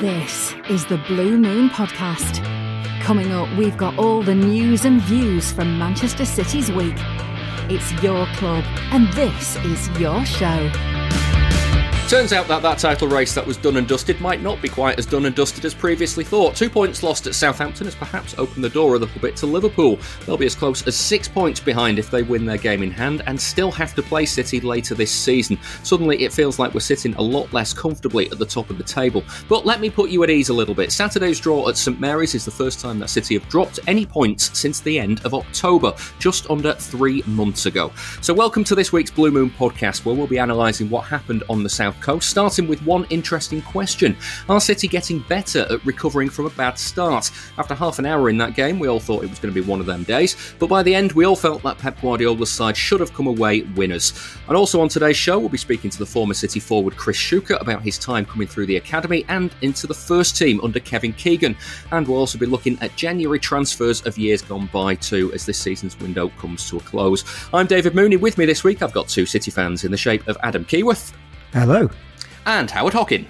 This is the Blue Moon Podcast. Coming up, we've got all the news and views from Manchester City's week. It's your club, and this is your show. Turns out that that title race that was done and dusted might not be quite as done and dusted as previously thought. Two points lost at Southampton has perhaps opened the door a little bit to Liverpool. They'll be as close as six points behind if they win their game in hand and still have to play City later this season. Suddenly it feels like we're sitting a lot less comfortably at the top of the table. But let me put you at ease a little bit. Saturday's draw at St Mary's is the first time that City have dropped any points since the end of October, just under three months ago. So welcome to this week's Blue Moon podcast where we'll be analysing what happened on the South Starting with one interesting question. Are City getting better at recovering from a bad start? After half an hour in that game, we all thought it was going to be one of them days, but by the end, we all felt that Pep Guardiola's side should have come away winners. And also on today's show, we'll be speaking to the former City forward Chris Shuker about his time coming through the academy and into the first team under Kevin Keegan. And we'll also be looking at January transfers of years gone by too, as this season's window comes to a close. I'm David Mooney. With me this week, I've got two City fans in the shape of Adam Keyworth. Hello and Howard Hockin.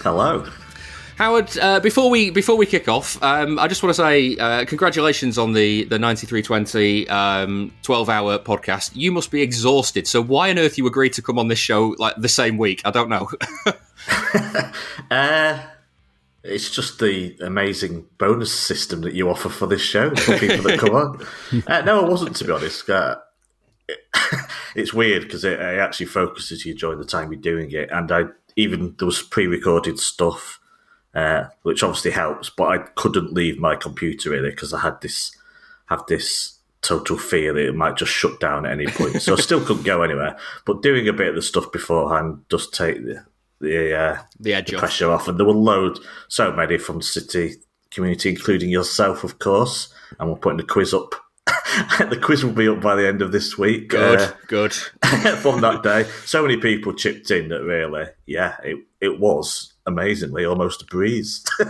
Hello. Howard, uh, before we before we kick off, um, I just want to say uh, congratulations on the the ninety three twenty um, twelve hour podcast. You must be exhausted. So why on earth you agreed to come on this show like the same week? I don't know. uh, it's just the amazing bonus system that you offer for this show for people that come on. Uh, no, I wasn't to be honest. Uh, it's weird because it, it, actually focuses you during the time you're doing it, and I even there was pre-recorded stuff, uh, which obviously helps, but I couldn't leave my computer really because I had this have this total fear that it might just shut down at any point. So I still couldn't go anywhere. But doing a bit of the stuff beforehand does take the the, uh, the edge the off. pressure off, and there were loads, so many from the city community, including yourself, of course. And we're putting the quiz up the quiz will be up by the end of this week. Good, uh, good. from that day, so many people chipped in that really, yeah, it it was amazingly almost a breeze,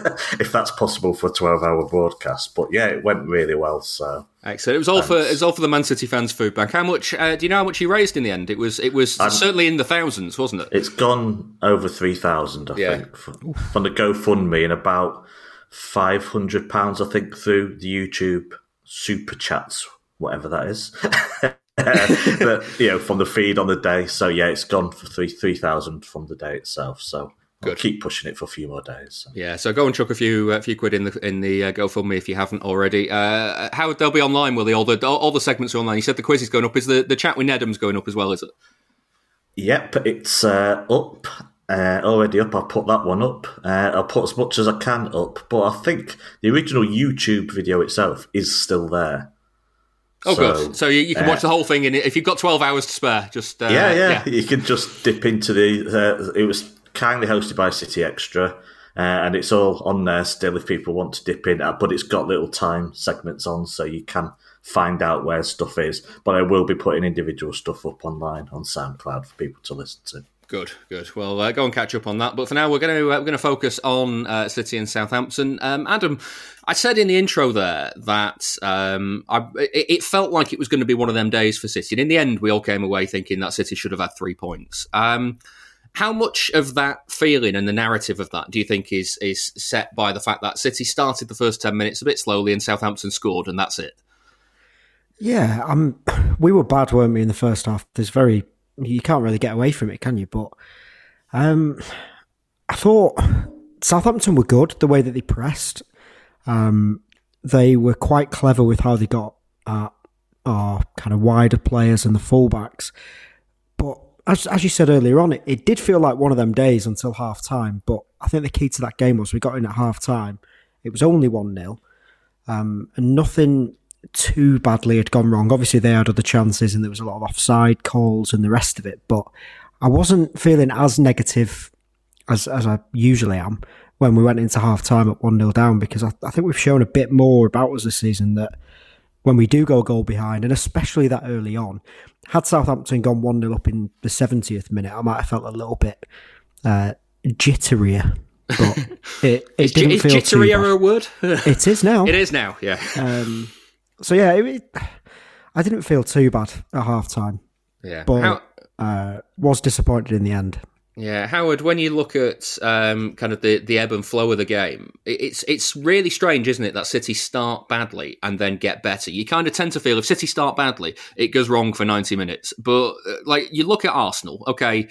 if that's possible for a twelve-hour broadcast. But yeah, it went really well. So excellent. It was all Thanks. for it was all for the Man City fans food bank. How much? Uh, do you know how much you raised in the end? It was it was um, certainly in the thousands, wasn't it? It's gone over three thousand, I yeah. think, from, from the GoFundMe and about five hundred pounds, I think, through the YouTube super chats, whatever that is. but you know, from the feed on the day. So yeah, it's gone for three three thousand from the day itself. So Good. I'll keep pushing it for a few more days. So. Yeah, so go and chuck a few a few quid in the in the uh, GoFundMe if you haven't already. Uh, how they'll be online? Will they all the all, all, the segments are online? You said the quiz is going up. Is the the chat with Nedum's going up as well? Is it? Yep, it's uh, up uh, already up. I'll put that one up. Uh, I'll put as much as I can up, but I think the original YouTube video itself is still there. Oh, so, good. So you, you can uh, watch the whole thing, and if you've got twelve hours to spare, just uh, yeah, yeah, yeah, you can just dip into the. Uh, it was kindly hosted by City Extra, uh, and it's all on there still if people want to dip in. But it's got little time segments on, so you can find out where stuff is. But I will be putting individual stuff up online on SoundCloud for people to listen to. Good, good. Well, uh, go and catch up on that. But for now, we're going to uh, we're going to focus on uh, City and Southampton. Um, Adam, I said in the intro there that um, I, it, it, felt like it was going to be one of them days for City, and in the end, we all came away thinking that City should have had three points. Um, how much of that feeling and the narrative of that do you think is is set by the fact that City started the first ten minutes a bit slowly and Southampton scored, and that's it? Yeah, um, we were bad, weren't we, in the first half? There's very you can't really get away from it, can you? But um, I thought Southampton were good the way that they pressed. Um, they were quite clever with how they got at our kind of wider players and the fullbacks. But as, as you said earlier on, it, it did feel like one of them days until half time. But I think the key to that game was we got in at half time. It was only 1 0. Um, and nothing too badly had gone wrong. Obviously, they had other chances and there was a lot of offside calls and the rest of it, but I wasn't feeling as negative as, as I usually am when we went into half time at 1 0 down because I, I, think we've shown a bit more about us this season that when we do go goal behind, and especially that early on, had Southampton gone 1 0 up in the 70th minute, I might have felt a little bit uh, jitterier. But it, it didn't is feel jitterier a word? it is now. It is now, yeah. Um, so yeah, it, I didn't feel too bad at half time. Yeah, but How- uh, was disappointed in the end. Yeah, Howard. When you look at um, kind of the, the ebb and flow of the game, it's it's really strange, isn't it, that City start badly and then get better. You kind of tend to feel if City start badly, it goes wrong for ninety minutes. But uh, like you look at Arsenal, okay,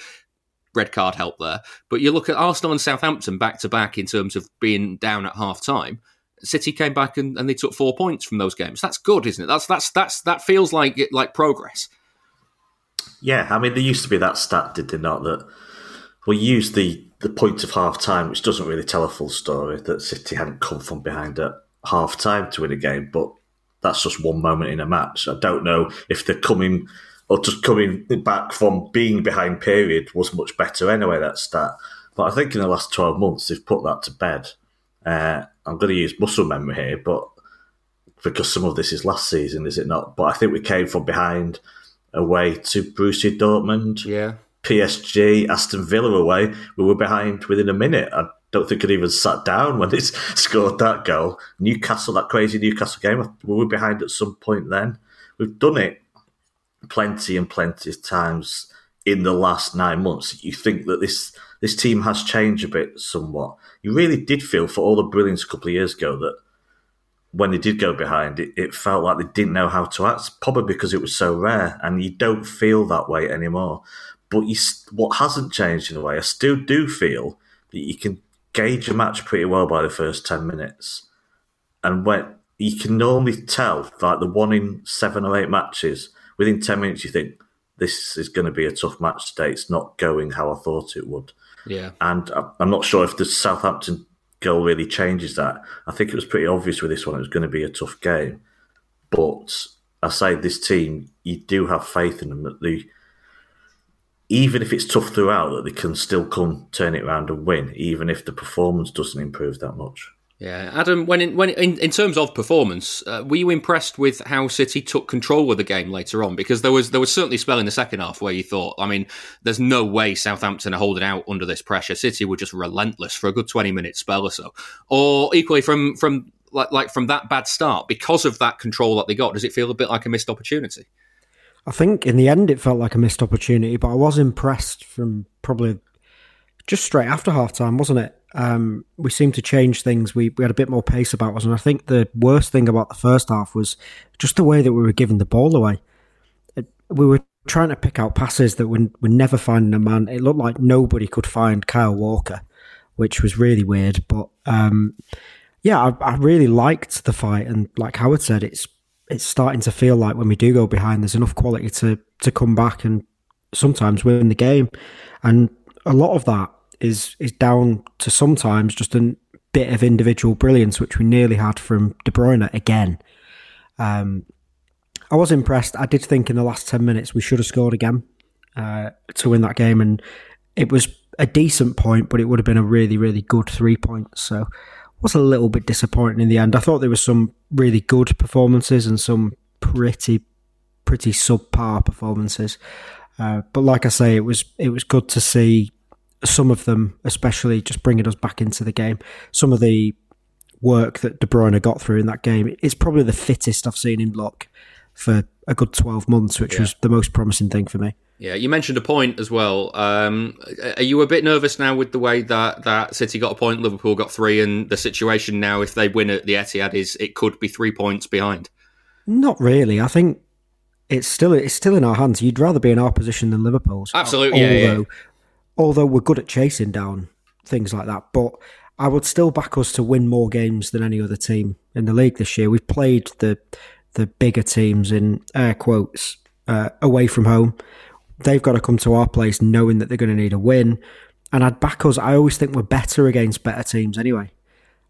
red card help there. But you look at Arsenal and Southampton back to back in terms of being down at half time. City came back and, and they took four points from those games. That's good, isn't it? That's that's that's that feels like like progress. Yeah, I mean, there used to be that stat, did they not? That we used the the point of half time, which doesn't really tell a full story. That City hadn't come from behind at half time to win a game, but that's just one moment in a match. I don't know if they're coming or just coming back from being behind period was much better anyway, that stat. But I think in the last 12 months, they've put that to bed. Uh, I'm going to use muscle memory here, but because some of this is last season, is it not? But I think we came from behind away to Borussia Dortmund. Yeah. PSG, Aston Villa away. We were behind within a minute. I don't think I'd even sat down when they scored that goal. Newcastle, that crazy Newcastle game, we were behind at some point then. We've done it plenty and plenty of times in the last nine months. You think that this this team has changed a bit somewhat. You really did feel for all the brilliance a couple of years ago that when they did go behind, it, it felt like they didn't know how to act, probably because it was so rare, and you don't feel that way anymore. But you, what hasn't changed in a way, I still do feel that you can gauge a match pretty well by the first 10 minutes. And when you can normally tell, like the one in seven or eight matches, within 10 minutes, you think, this is going to be a tough match today. It's not going how I thought it would. Yeah. And I'm not sure if the Southampton goal really changes that. I think it was pretty obvious with this one it was going to be a tough game. But I say this team, you do have faith in them that they, even if it's tough throughout, that they can still come turn it around and win, even if the performance doesn't improve that much. Yeah, Adam. When in, when in, in terms of performance, uh, were you impressed with how City took control of the game later on? Because there was there was certainly a spell in the second half where you thought, I mean, there's no way Southampton are holding out under this pressure. City were just relentless for a good twenty minute spell or so. Or equally from from like like from that bad start because of that control that they got, does it feel a bit like a missed opportunity? I think in the end it felt like a missed opportunity, but I was impressed from probably just straight after half time, wasn't it? Um, we seemed to change things. We, we had a bit more pace about us. And I think the worst thing about the first half was just the way that we were giving the ball away. It, we were trying to pick out passes that were, were never finding a man. It looked like nobody could find Kyle Walker, which was really weird. But um, yeah, I, I really liked the fight. And like Howard said, it's it's starting to feel like when we do go behind, there's enough quality to, to come back and sometimes win the game. And a lot of that is is down to sometimes just a bit of individual brilliance, which we nearly had from De Bruyne again. Um, I was impressed. I did think in the last ten minutes we should have scored again uh, to win that game, and it was a decent point, but it would have been a really, really good three points. So was a little bit disappointing in the end. I thought there was some really good performances and some pretty, pretty subpar performances. Uh, but like I say, it was it was good to see some of them, especially just bringing us back into the game. Some of the work that De Bruyne got through in that game, it's probably the fittest I've seen him look for a good 12 months, which yeah. was the most promising thing for me. Yeah, you mentioned a point as well. Um, are you a bit nervous now with the way that, that City got a point, Liverpool got three, and the situation now, if they win at the Etihad, is it could be three points behind? Not really. I think it's still it's still in our hands. You'd rather be in our position than Liverpool's. Absolutely. Although, yeah, yeah although we're good at chasing down things like that. But I would still back us to win more games than any other team in the league this year. We've played the the bigger teams in air quotes uh, away from home. They've got to come to our place knowing that they're going to need a win. And I'd back us. I always think we're better against better teams anyway.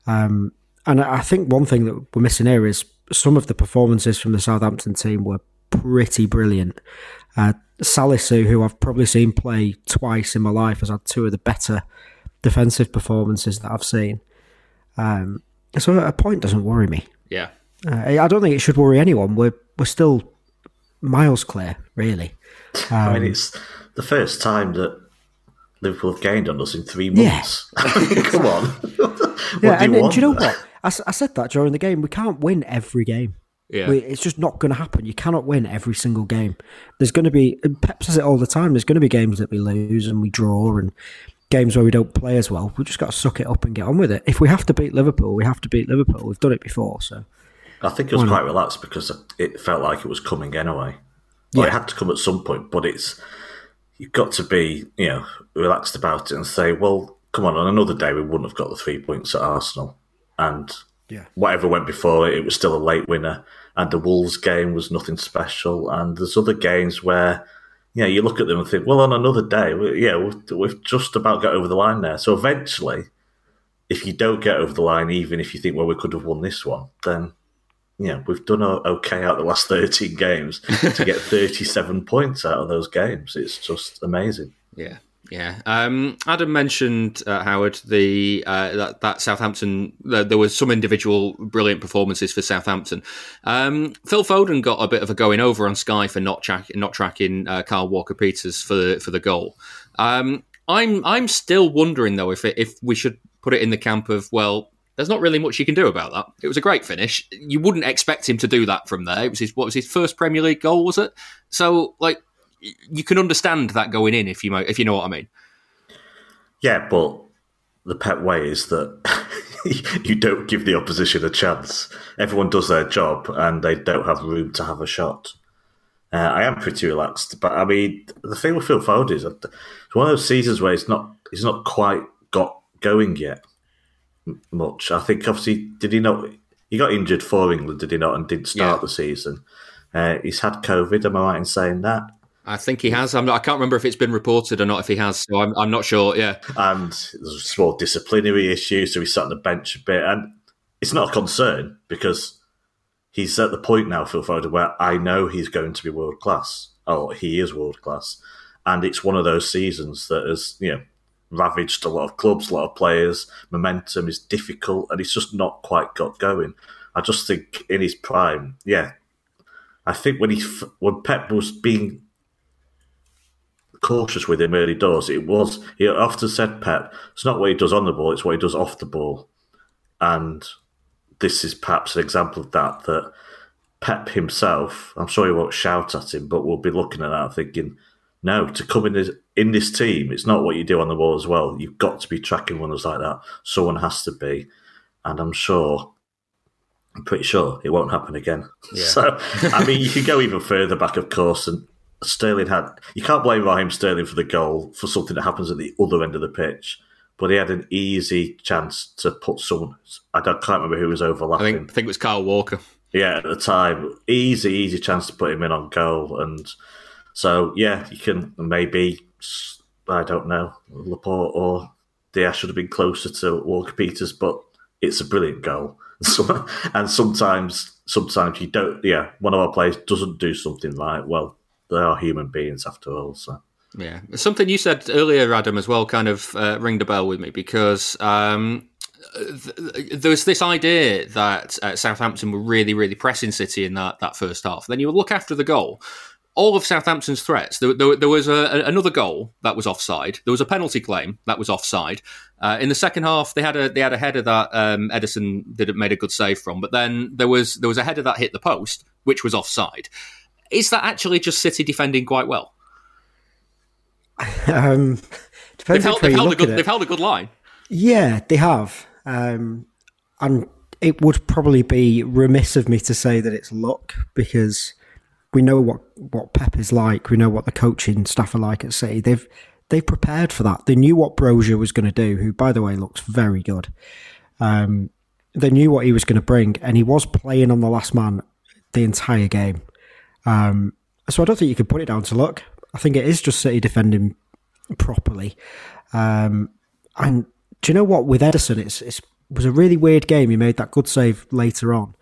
Um, and I think one thing that we're missing here is some of the performances from the Southampton team were pretty brilliant. Uh, Salisu, who I've probably seen play twice in my life, has had two of the better defensive performances that I've seen. Um, so a point doesn't worry me. Yeah, uh, I don't think it should worry anyone. We're we're still miles clear, really. Um, I mean, um, it's the first time that Liverpool have gained on us in three months. Yeah. Come on. yeah, do and, and do you know what? I, I said that during the game. We can't win every game. Yeah. It's just not going to happen. You cannot win every single game. There's going to be, and Pep says it all the time, there's going to be games that we lose and we draw and games where we don't play as well. We've just got to suck it up and get on with it. If we have to beat Liverpool, we have to beat Liverpool. We've done it before, so. I think it was quite relaxed because it felt like it was coming anyway. Well, It had to come at some point, but it's you've got to be you know relaxed about it and say, well, come on, on another day we wouldn't have got the three points at Arsenal, and Yeah. whatever went before it, it was still a late winner, and the Wolves game was nothing special, and there's other games where. Yeah, you look at them and think, well, on another day, we, yeah, we've, we've just about got over the line there. So eventually, if you don't get over the line, even if you think, well, we could have won this one, then yeah, we've done okay out the last 13 games to get 37 points out of those games. It's just amazing. Yeah, yeah. Um, Adam mentioned uh, Howard the uh, that, that Southampton. There was some individual brilliant performances for Southampton. Um, Phil Foden got a bit of a going over on Sky for not track, not tracking uh, Kyle Walker Peters for the, for the goal. Um, I'm I'm still wondering though if it, if we should put it in the camp of well. There's not really much you can do about that. It was a great finish. You wouldn't expect him to do that from there. It was his what was his first Premier League goal, was it? So like you can understand that going in if you might, if you know what I mean. Yeah, but the pet way is that you don't give the opposition a chance. Everyone does their job and they don't have room to have a shot. Uh, I am pretty relaxed, but I mean, the thing with Phil Foden is that it's one of those seasons where he's not he's not quite got going yet m- much. I think obviously did he not? He got injured for England, did he not? And didn't start Yeah. the season. Uh, he's had COVID. Am I right in saying that? I think he has. I'm not, I can't remember if it's been reported or not. If he has, so I'm, I'm not sure. Yeah, and there's a small disciplinary issue, so he sat on the bench a bit. And it's not a concern because he's at the point now, Phil Foden, where I know he's going to be world class. Oh, he is world class. And it's one of those seasons that has, you know, ravaged a lot of clubs, a lot of players. Momentum is difficult, and he's just not quite got going. I just think in his prime, yeah. I think when he when Pep was being cautious with him early doors. It was he often said Pep, it's not what he does on the ball, it's what he does off the ball. And this is perhaps an example of that that Pep himself, I'm sure he won't shout at him, but we'll be looking at that thinking, no, to come in this in this team, it's not what you do on the ball as well. You've got to be tracking runners like that. Someone has to be. And I'm sure I'm pretty sure it won't happen again. So, I mean, you could go even further back, of course, and Sterling had. You can't blame Raheem Sterling for the goal for something that happens at the other end of the pitch, but he had an easy chance to put someone. I can't remember who was I overlapping. think I think it was Kyle Walker. Yeah, at the time, easy, easy chance to put him in on goal, and so yeah, you can maybe I don't know Laporte or Dias should have been closer to Walker Peters, but it's a brilliant goal. So, and sometimes, sometimes you don't. Yeah, one of our players doesn't do something right. Well, they are human beings after all. So Yeah, something you said earlier, Adam, as well, kind of uh, ringed a bell with me because um, th- there was this idea that uh, Southampton were really, really pressing City in that, that first half. Then you look after the goal. All of Southampton's threats. There, there, there was a, another goal that was offside. There was a penalty claim that was offside. Uh, in the second half, they had a they had a header that um, Ederson did made a good save from. But then there was there was a header that hit the post, which was offside. Is that actually just City defending quite well? Um, They've held, they've, held a good, they've held a good line. Yeah, they have. Um, and it would probably be remiss of me to say that it's luck because we know what, what Pep is like. We know what the coaching staff are like at City. They've they've prepared for that. They knew what Broja was going to do, who, by the way, looks very good. Um, they knew what he was going to bring, and he was playing on the last man the entire game. Um, so I don't think you could put it down to luck. I think it is just City defending properly. Um, and do you know what? With Ederson, it's, it's it was a really weird game. He made that good save later on,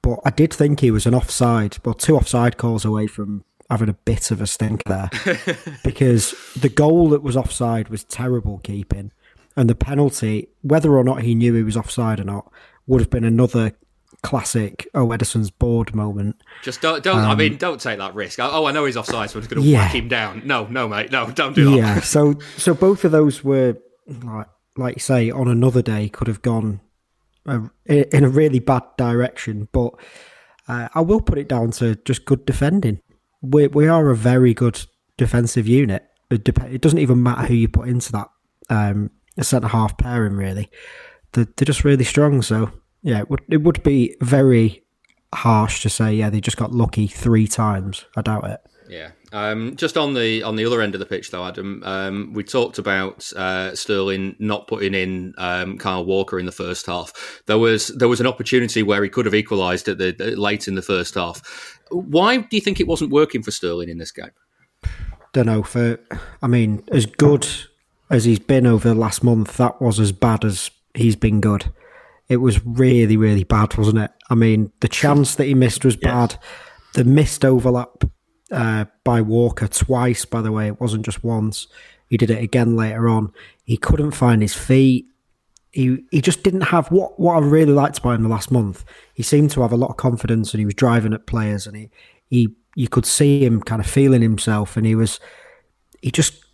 but I did think he was an offside, well, two offside calls away from having a bit of a stink there, because the goal that was offside was terrible keeping, and the penalty, whether or not he knew he was offside or not, would have been another classic. Oh, Ederson's bored moment. Just don't, don't. I mean, don't take that risk. Oh, I know he's offside, so I'm just going to Um, Yeah. whack him down. No, no, mate, no, don't do that. Yeah, so so both of those were like like you say on another day could have gone uh, in a really bad direction, but Uh, I will put it down to just good defending. We we are a very good defensive unit. It, dep- it doesn't even matter who you put into that um, centre half pairing. Really, they're, they're just really strong. So yeah, it would it would be very harsh to say yeah they just got lucky three times. I doubt it. Yeah. Um, just on the on the other end of the pitch, though, Adam, um, we talked about uh, Sterling not putting in um, Kyle Walker in the first half. There was there was an opportunity where he could have equalised at the late in the first half. Why do you think it wasn't working for Sterling in this game? Don't know. For I mean, as good as he's been over the last month, that was as bad as he's been good. It was really, really bad, wasn't it? I mean, the chance that he missed was bad. The missed overlap uh, by Walker twice, by the way. It wasn't just once. He did it again later on. He couldn't find his feet. He he just didn't have what what I really liked about him the last month. He seemed to have a lot of confidence and he was driving at players and he he you could see him kind of feeling himself and he was he just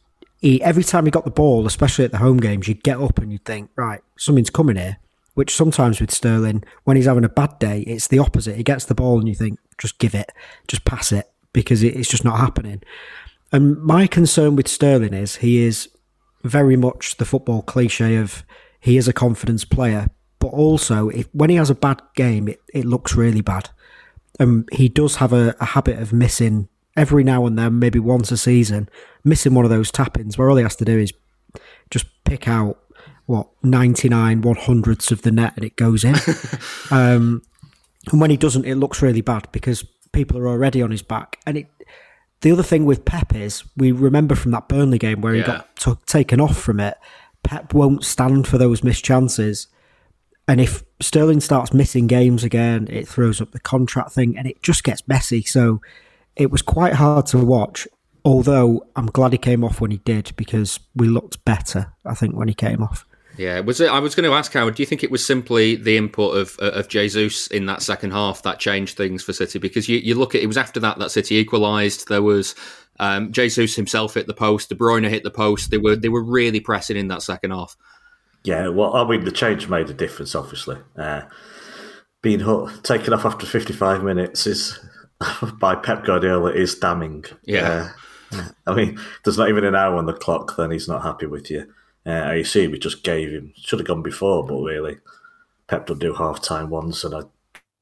he every time he got the ball, especially at the home games, you'd get up and you'd think, right, something's coming here. Which sometimes with Sterling, when he's having a bad day, it's the opposite. He gets the ball and you think, just give it, just pass it because it's just not happening. And my concern with Sterling is he is very much the football cliche of he is a confidence player, but also if, when he has a bad game, it, it looks really bad. And he does have a, a habit of missing every now and then, maybe once a season, missing one of those tap-ins where all he has to do is just pick out what 99 one hundredths of the net and it goes in. um, and when he doesn't, it looks really bad because people are already on his back. And it, the other thing with Pep is we remember from that Burnley game where he got t- taken off from it. Pep won't stand for those missed chances. And if Sterling starts missing games again, it throws up the contract thing and it just gets messy. So it was quite hard to watch. Although I'm glad he came off when he did because we looked better, I think, when he came off. Yeah, was it? I was going to ask Howard. Do you think it was simply the input of of Jesus in that second half that changed things for City? Because you, you look at it was after that that City equalised. There was um, Jesus himself hit the post. De Bruyne hit the post. They were they were really pressing in that second half. Yeah, well, I mean, the change made a difference. Obviously, uh, being taken off after fifty five minutes is by Pep Guardiola is damning. Yeah. Uh, I mean, there's not even an hour on the clock, then he's not happy with you. Uh, I assume just gave him, should have gone before, but really, Pep did do half time once, and I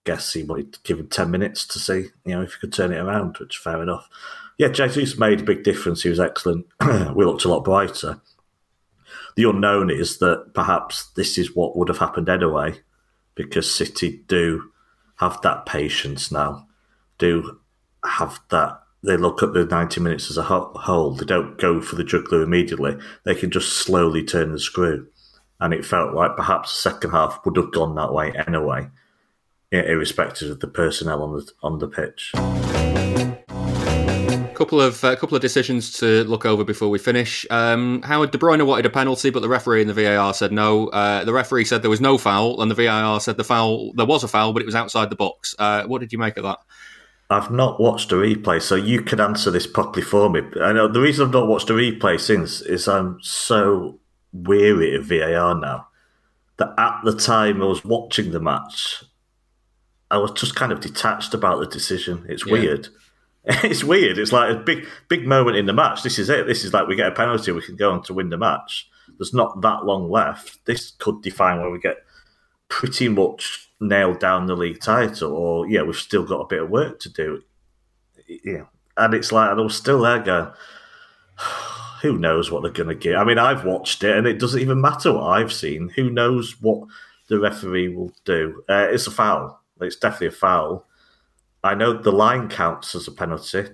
guess he to give him 10 minutes to see, you know, if he could turn it around, which fair enough. Yeah, Jesus made a big difference. He was excellent. we looked a lot brighter. The unknown is that perhaps this is what would have happened anyway, because City do have that patience now, do have that they look at the 90 minutes as a whole. They don't go for the juggler immediately. They can just slowly turn the screw. And it felt like perhaps the second half would have gone that way anyway, irrespective of the personnel on the on the pitch. Couple of uh, couple of decisions to look over before we finish. Um, Howard De Bruyne wanted a penalty, but the referee and the VAR said no. Uh, the referee said there was no foul, and the VAR said the foul there was a foul, but it was outside the box. Uh, what did you make of that? I've not watched a replay, so you can answer this properly for me. I know the reason I've not watched a replay since is I'm so weary of VAR now that at the time I was watching the match, I was just kind of detached about the decision. It's yeah. weird. It's weird. It's like a big, big moment in the match. This is it. This is like we get a penalty, we can go on to win the match. There's not that long left. This could define where we get pretty much nailed down the league title, or yeah, we've still got a bit of work to do. Yeah, and it's like and I was still there going, who knows what they're going to get? I mean, I've watched it, and it doesn't even matter what I've seen. Who knows what the referee will do? Uh, it's a foul. It's definitely a foul. I know the line counts as a penalty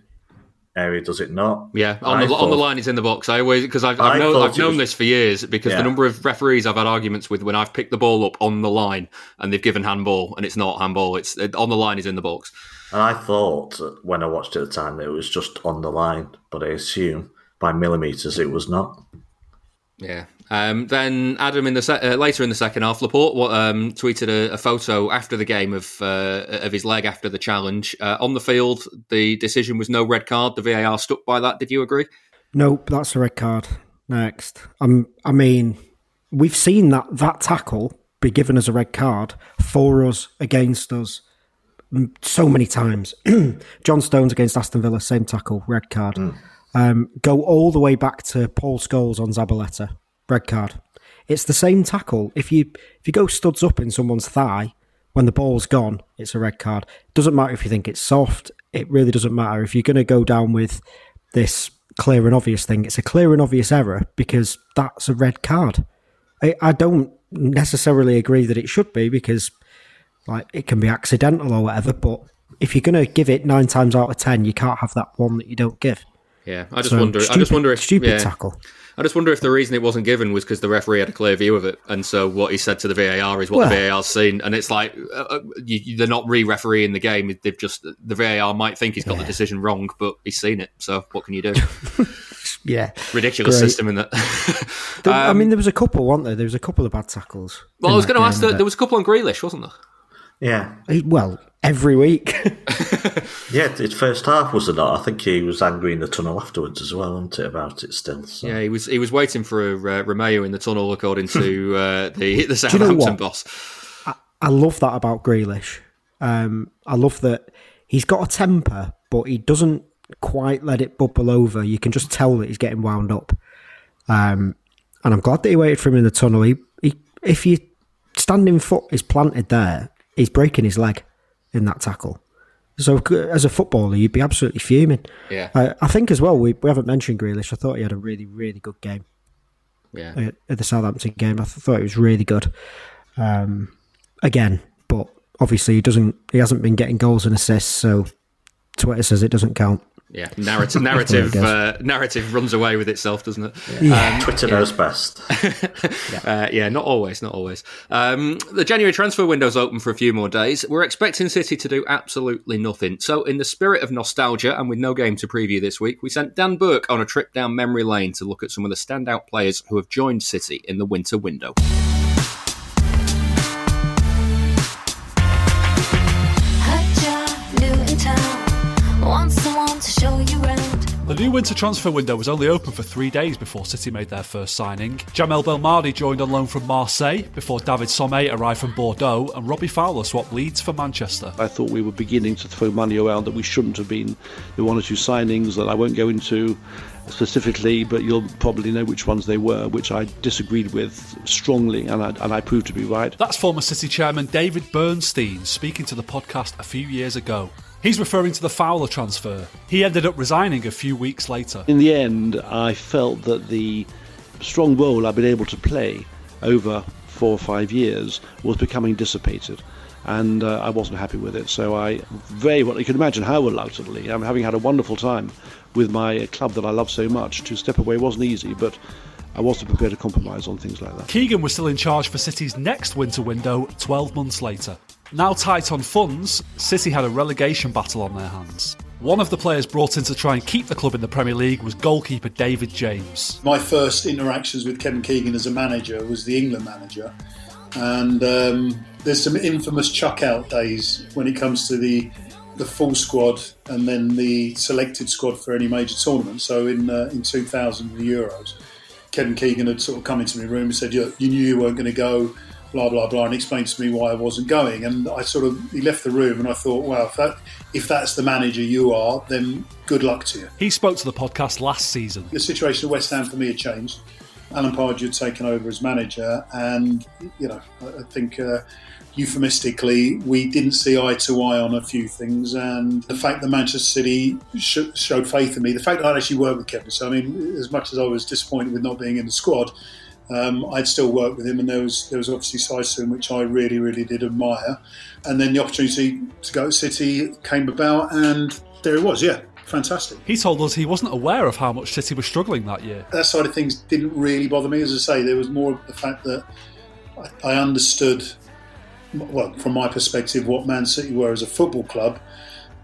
area, does it not? Yeah, on the, thought, on the line is in the box. I always because I've, I've, known, I've known was, this for years because yeah. the number of referees I've had arguments with when I've picked the ball up on the line and they've given handball and it's not handball. It's it, on the line is in the box. And I thought when I watched it at the time that it was just on the line, but I assume by millimeters it was not. Yeah, um, then Adam in the se- uh, later in the second half, Laporte um, tweeted a, a, photo after the game of uh, of his leg after the challenge uh, on the field. The decision was no red card. The VAR stuck by that. Did you agree? Nope, that's a red card. Next, um, I mean, we've seen that that tackle be given as a red card for us against us so many times. John Stones against Aston Villa, same tackle, red card. Mm. Um, go all the way back to Paul Scholes on Zabaleta, red card. It's the same tackle. If you if you go studs up in someone's thigh when the ball's gone, it's a red card. It doesn't matter if you think it's soft. It really doesn't matter if you're going to go down with this clear and obvious thing. It's a clear and obvious error because that's a red card. I, I don't necessarily agree that it should be because like it can be accidental or whatever. But if you're going to give it nine times out of ten, you can't have that one that you don't give. Yeah, I just so wonder. Stupid, I just wonder if stupid yeah. tackle. I just wonder if the reason it wasn't given was because the referee had a clear view of it, and so what he said to the VAR is what well, the VAR's seen, and it's like uh, uh, you, they're not re-refereeing the game. They've just the VAR might think he's got yeah. the decision wrong, but he's seen it. So what can you do? yeah, ridiculous Great. system in that. um, I mean, there was a couple, weren't there? There was a couple of bad tackles. Well, I was going to ask. The, there was a couple on Grealish, wasn't there? Yeah. Well, every week. yeah, his first half was a lot. I think he was angry in the tunnel afterwards as well, wasn't it, about it still? So. Yeah, he was he was waiting for uh, Romeu in the tunnel, according to uh, the the Southampton you know boss. I, I, love that about Grealish. Um, I love that he's got a temper, but he doesn't quite let it bubble over. You can just tell that he's getting wound up. Um, and I'm glad that he waited for him in the tunnel. He, he, if your standing foot is planted there, he's breaking his leg in that tackle. So as a footballer, you'd be absolutely fuming. Yeah. I, I think as well, we, we haven't mentioned Grealish. I thought he had a really, really good game. Yeah. At, at the Southampton game, I thought it was really good. Um, again, but obviously he doesn't. He hasn't been getting goals and assists, so Twitter says it doesn't count. Yeah, narrative narrative uh, narrative runs away with itself, doesn't it? Yeah. Um, Twitter knows best. yeah. Uh, yeah. not always, not always. Um, the January transfer window's open for a few more days. We're expecting City to do absolutely nothing. So, in the spirit of nostalgia and with no game to preview this week, we sent Dan Burke on a trip down memory lane to look at some of the standout players who have joined City in the winter window. New winter transfer window was only open for three days before City made their first signing. Djamel Belmadi joined on loan from Marseille before David Sommeil arrived from Bordeaux and Robbie Fowler swapped Leeds for Manchester. I thought we were beginning to throw money around that we shouldn't have been. There were one or two signings that I won't go into specifically, but you'll probably know which ones they were, which I disagreed with strongly, and I, and I proved to be right. That's former City chairman David Bernstein speaking to the podcast a few years ago. He's referring to the Fowler transfer. He ended up resigning a few weeks later. In the end, I felt that the strong role I've been able to play over four or five years was becoming dissipated. And uh, I wasn't happy with it. So I very well, you can imagine how reluctantly, I'm having had a wonderful time with my club that I love so much, to step away wasn't easy, but I wasn't prepared to compromise on things like that. Keegan was still in charge for City's next winter window 12 months later. Now tight on funds, City had a relegation battle on their hands. One of the players brought in to try and keep the club in the Premier League was goalkeeper David James. My first interactions with Kevin Keegan as a manager was the England manager. And um, there's some infamous chuck out days when it comes to the the full squad and then the selected squad for any major tournament. So in uh, in 2000, the Euros, Kevin Keegan had sort of come into my room and said, "You, you knew you weren't going to go blah blah blah, and explained to me why I wasn't going. And I sort of he left the room, and I thought, well, if that if that's the manager you are, then good luck to you. He spoke to the podcast last season. The situation at West Ham for me had changed. Alan Pardew had taken over as manager, and you know, I think. Uh, euphemistically, we didn't see eye to eye on a few things, and the fact that Manchester City sh- showed faith in me, the fact that I'd actually worked with Kevin. So, I mean, as much as I was disappointed with not being in the squad, um, I'd still work with him, and there was there was obviously sides to him which I really really did admire. And then the opportunity to go to City came about, and there it was. Yeah, fantastic. He told us he wasn't aware of how much City was struggling that year. That side of things didn't really bother me. As I say, there was more of the fact that I, I understood, well, from my perspective, what Man City were as a football club.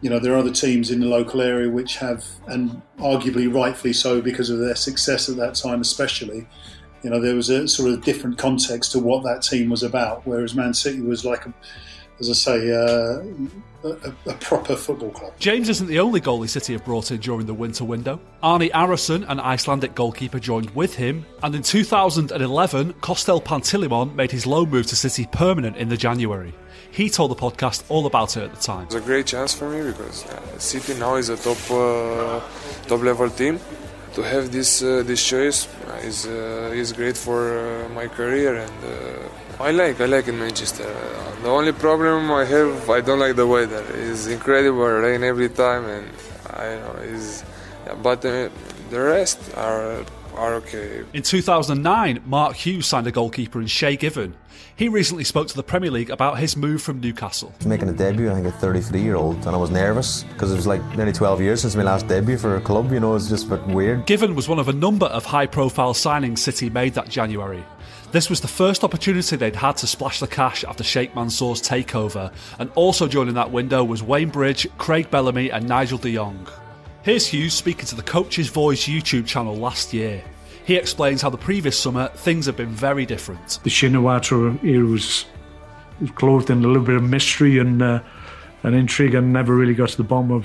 You know, there are other teams in the local area which have, and arguably rightfully so because of their success at that time, especially, you know, there was a sort of different context to what that team was about. Whereas Man City was like a, as I say, uh, a, a, proper football club. James isn't the only goalie City have brought in during the winter window. Arni Arason, an Icelandic goalkeeper, joined with him, and in 2011, Costel Pantilimon made his loan move to City permanent in the January. He told the podcast all about it at the time. It's a great chance for me because uh, City now is a top uh, top level team. To have this uh, this choice is uh, is great for uh, my career and uh, I like I like in Manchester. the only problem I have I don't like the weather. It's incredible rain every time and I know is but the rest are are okay. In 2009, Mark Hughes signed a goalkeeper in Shay Given. He recently spoke to the Premier League about his move from Newcastle. Making a debut, I think, at 33 year old, and I was nervous because it was like nearly 12 years since my last debut for a club, you know, it's just a bit weird. Given was one of a number of high profile signings City made that January. This was the first opportunity they'd had to splash the cash after Sheikh Mansour's takeover, and also joining that window was Wayne Bridge, Craig Bellamy, and Nigel de Jong. Here's Hughes speaking to the Coach's Voice YouTube channel last year. He explains how the previous summer things have been very different. The Shinawatra era was, was clothed in a little bit of mystery and uh, and intrigue, and never really got to the bottom of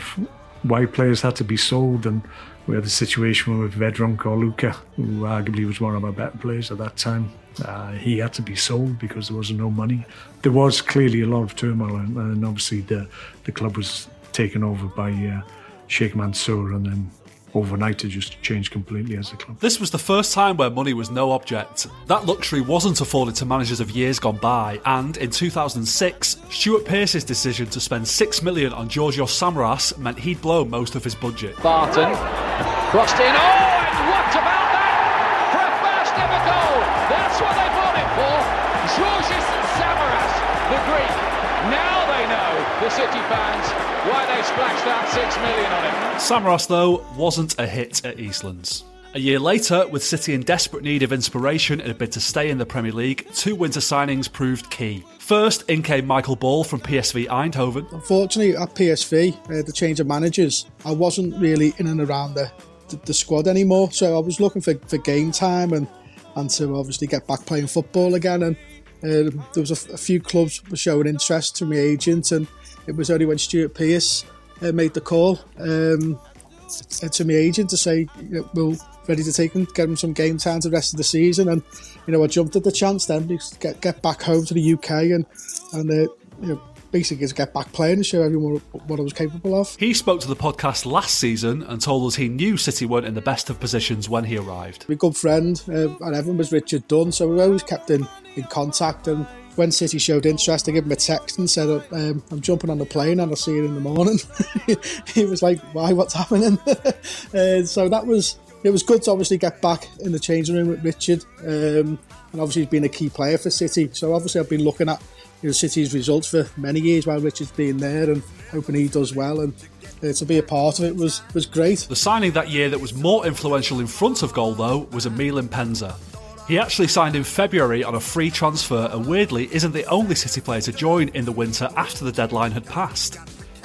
why players had to be sold. And we had the situation with Vedran Corluka, who arguably was one of our better players at that time. Uh, he had to be sold because there was no money. There was clearly a lot of turmoil, and, and obviously the the club was taken over by. Uh, Sheikh Mansour, and then overnight it just changed completely as a club. This was the first time where money was no object. That luxury wasn't afforded to managers of years gone by, and in 2006, Stuart Pearce's decision to spend 6 million on Georgios Samaras meant he'd blown most of his budget. Barton, crossed in, oh, splashed out six million on him. Samaras, though, wasn't a hit at Eastlands. A year later, with City in desperate need of inspiration in a bid to stay in the Premier League, two winter signings proved key. First, in came Michael Ball from PSV Eindhoven. Unfortunately, at PSV, uh, the change of managers, I wasn't really in and around the, the, the squad anymore. So I was looking for, for game time and, and to obviously get back playing football again. And uh, there was a, a few clubs were showing interest to my agent, and it was only when Stuart Pearce uh, made the call um, to my agent to say, you know, we're ready to take him, get him some game time for the rest of the season. And, you know, I jumped at the chance then to get, get back home to the UK and, and uh, you know, basically to get back playing and show everyone what I was capable of. He spoke to the podcast last season and told us he knew City weren't in the best of positions when he arrived. My good friend uh, and everyone was Richard Dunne, so we always kept in, in contact and when City showed interest, I gave him a text and said, um, I'm jumping on the plane and I'll see you in the morning. he was like, why, what's happening? uh, so that was, it was good to obviously get back in the changing room with Richard. Um, and obviously he's been a key player for City. So obviously I've been looking at you know, City's results for many years while Richard's been there and hoping he does well. And uh, to be a part of it was, was great. The signing that year that was more influential in front of goal, though, was Emile Mpenza. He actually signed in February on a free transfer and weirdly isn't the only City player to join in the winter after the deadline had passed.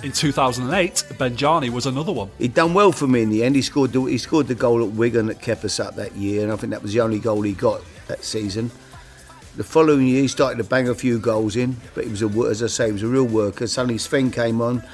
In 2008, Benjani was another one. He'd done well for me in the end. He scored the, he scored the goal at Wigan that kept us up that year, and I think that was the only goal he got that season. The following year, he started to bang a few goals in, but he was a, as I say, he was a real worker. Suddenly, Sven came on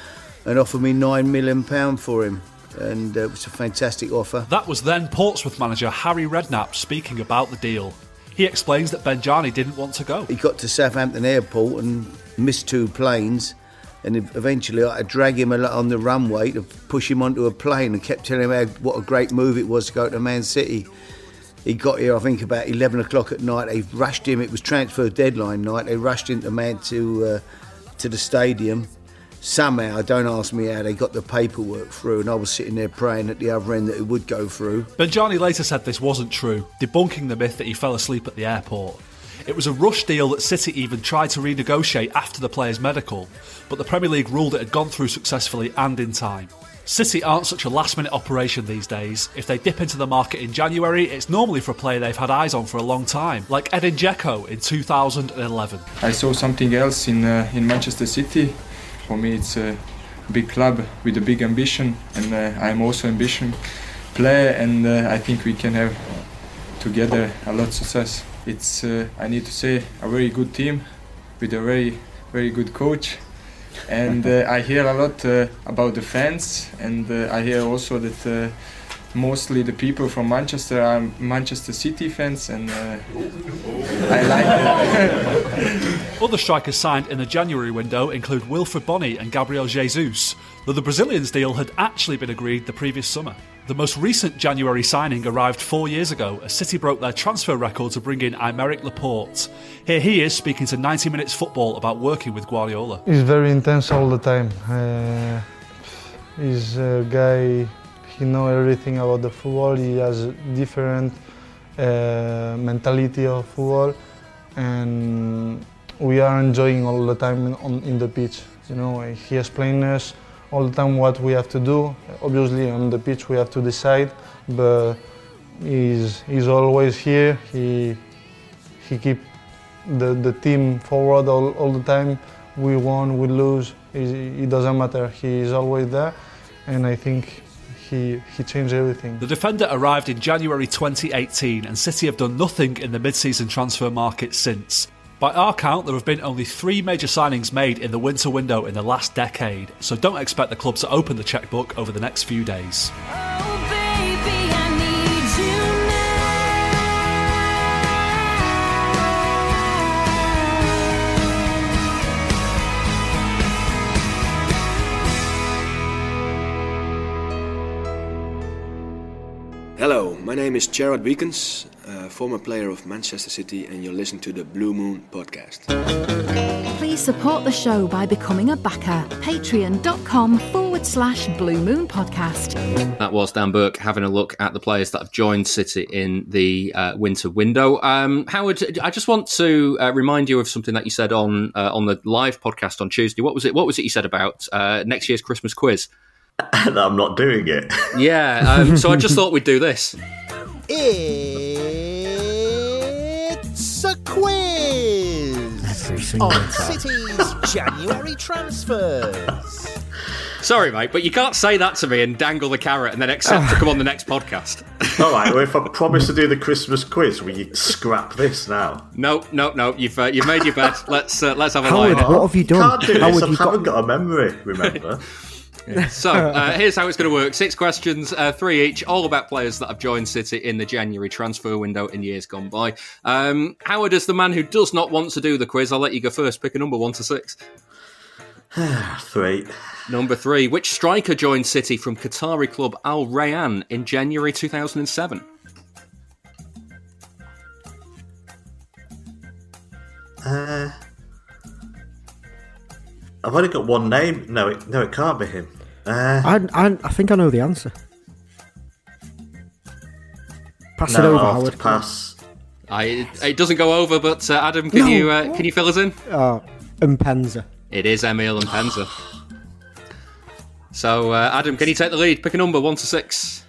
and offered me nine million pound for him and uh, it was a fantastic offer. That was then Portsmouth manager Harry Redknapp speaking about the deal. He explains that Benjani didn't want to go. He got to Southampton Airport and missed two planes, and eventually I had to drag him on the runway to push him onto a plane and kept telling him how, what a great move it was to go to Man City. He got here, I think, about 11 o'clock at night. They rushed him. It was transfer deadline night. They rushed him to man to uh, to the stadium somehow, don't ask me how, they got the paperwork through, and I was sitting there praying at the other end that it would go through. Benjani later said this wasn't true, debunking the myth that he fell asleep at the airport. It was a rush deal that City even tried to renegotiate after the player's medical, but the Premier League ruled it had gone through successfully and in time. City aren't such a last minute operation these days. If they dip into the market in January, it's normally for a player they've had eyes on for a long time, like Edin Dzeko in 2011. I saw something else in, uh, in Manchester City for me, it's a big club with a big ambition, and uh, I'm also ambition player, and uh, I think we can have together a lot of success. It's uh, I need to say a very good team with a very very good coach. And uh, I hear a lot uh, about the fans, and uh, I hear also that uh, mostly the people from Manchester are Manchester City fans, and uh, I like it. Other strikers signed in the January window include Wilfried Bony and Gabriel Jesus, though the Brazilian's deal had actually been agreed the previous summer. The most recent January signing arrived four years ago as City broke their transfer record to bring in Aymeric Laporte. Here he is speaking to 90 Minutes Football about working with Guardiola. He's very intense all the time. Uh, he's a guy, he knows everything about the football. He has different uh, mentality of football, and we are enjoying all the time on, in the pitch. You know, he explains us all the time what we have to do. Obviously, on the pitch we have to decide, but he's, he's always here. He he keep the, the team forward all, all the time. We won, we lose. It doesn't matter. He is always there, and I think he he changed everything. The defender arrived in January 2018, and City have done nothing in the mid-season transfer market since. By our count, there have been only three major signings made in the winter window in the last decade, so don't expect the club to open the checkbook over the next few days. My name is Gerard Wiekens, a former player of Manchester City, and you're listening to the Blue Moon podcast. Please support the show by becoming a backer. Patreon.com forward slash Blue Moon Podcast. That was Dan Burke having a look at the players that have joined City in the uh, winter window. Um, Howard, I just want to uh, remind you of something that you said on uh, on the live podcast on Tuesday. What was it? What was it you said about uh, next year's Christmas quiz? that I'm not doing it. Yeah, um, so I just thought we'd do this. It's a quiz on City's January transfers. Sorry, mate, but you can't say that to me and dangle the carrot and then accept to come on the next podcast. All right. Well, if I promise to do the Christmas quiz, will you scrap this now? No, no, no. You've uh, you've made your bed. Let's uh, let's have a Howard, line. what have you done? Can't do Howard. I you've haven't got- got a memory. Remember. So uh, here's how it's going to work: six questions, uh, three each, all about players that have joined City in the January transfer window in years gone by. Um, Howard, as the man who does not want to do the quiz, I'll let you go first. Pick a number one to six. Three. Number three: Which striker joined City from Qatari club Al Rayyan in January 2007? Uh, I've only got one name. No, it, no, it can't be him. Uh, I, I, I think I know the answer. Pass it over, I'll have Howard. to pass. I, it doesn't go over, but uh, Adam, can No. you uh, can you fill us in? Oh, Mpenza. It is Emile Mpenza. So, uh, Adam, can you take the lead? Pick a number, one to six.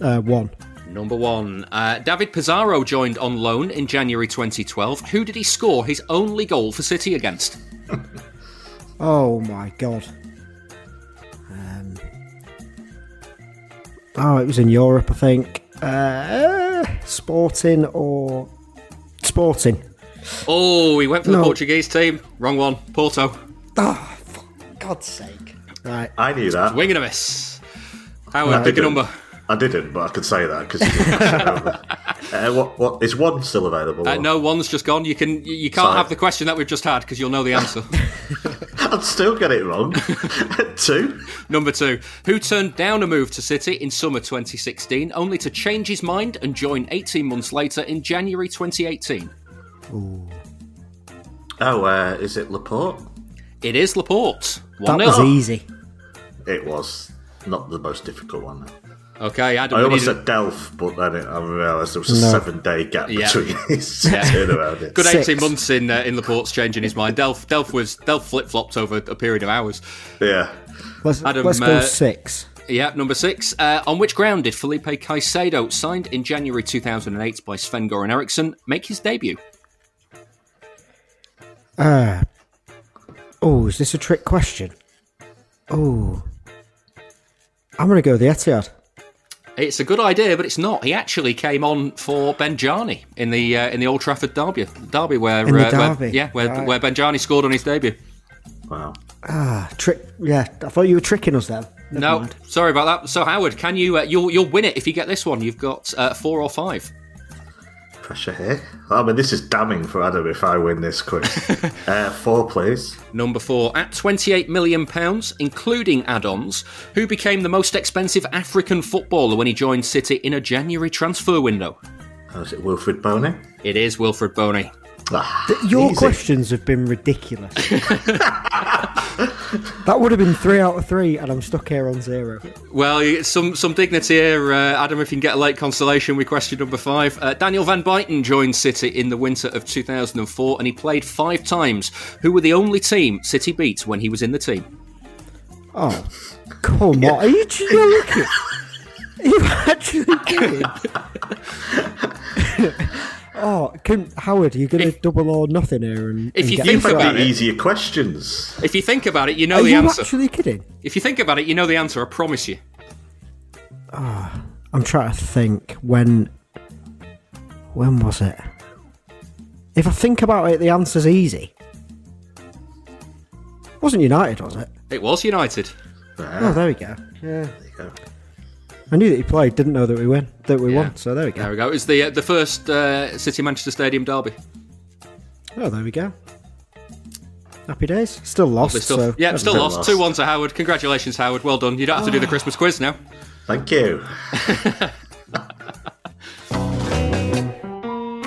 Uh, one. Number one. Uh, David Pizarro joined on loan in January 2012. Who did he score his only goal for City against? Oh my god. Oh, it was in Europe, I think. Uh, sporting or Sporting. Oh, he went for the Portuguese team. Wrong one. Porto. Oh, for God's sake! Right. I knew that. Wing and a miss. Howard, I pick a didn't. number. I didn't, but I could say that because. uh, what? What is one still available? Uh, no, one's just gone. You can you can't Sorry. have the question that we've just had because you'll know the answer. I'd still get it wrong. Two. Number two, who turned down a move to City in summer 2016, only to change his mind and join 18 months later in January 2018. Oh, uh, is it Laporte? It is Laporte. That 1-0. was easy. It was not the most difficult one. Okay, Adam. I we almost need- said Delph, but then it, I realised there was a No. seven-day gap Yeah. between his Yeah. turnaround. It. Good Six. 18 months in uh, in Laporte's changing his mind. Delph Delph was Delph flip flopped over a period of hours. Yeah. Let's, Adam, let's go uh, six. Yeah, number six. Uh, on which ground did Felipe Caicedo, signed in January 2008 by Sven Goran Eriksson, make his debut? Uh, oh, is this a trick question? Oh, I'm going to go with the Etihad. It's a good idea, but it's not. He actually came on for Benjani in the uh, in the Old Trafford derby, derby where, In the uh, where- yeah, where right. where Benjani scored on his debut. Wow. Ah, trick. Yeah, I thought you were tricking us there. Never no, mind. sorry about that. So Howard, can you uh, you'll you'll win it if you get this one? You've got uh, four or five. Pressure here. I mean, this is damning for Adam if I win this quiz. uh, four, please. Number four, at £28 million, including add ons, who became the most expensive African footballer when he joined City in a January transfer window? Oh, is it Wilfried Bony? It is Wilfried Bony. Th- Your easy. questions have been ridiculous. that would have been three out of three, and I'm stuck here on zero. Well, some some dignity here, uh, Adam. If you can get a late consolation with question number five, uh, Daniel Van Buyten joined City in the winter of 2004, and he played five times. Who were the only team City beat when he was in the team? Oh, come on! Are you joking? Are you actually kidding? oh, can, Howard, are you going to double or nothing here? And, If and you get think about it- Easier questions. If you think about it, you know the answer. are the you answer. actually kidding? If you think about it, you know the answer. I promise you. Ah, I'm trying to think when. When was it? If I think about it, the answer's easy. Wasn't United, was it? It was United. Oh, there we go. Yeah. There you go. I knew that he played, didn't know that we win, that we won. So there we go. There we go. It's the uh, the first uh, City Manchester Stadium derby. Oh, there we go. Happy days. Still lost. Lovely. So yeah, still Still lost. lost. Two one to Howard. Congratulations, Howard. Well done. You don't have to do the Christmas quiz now. Thank you.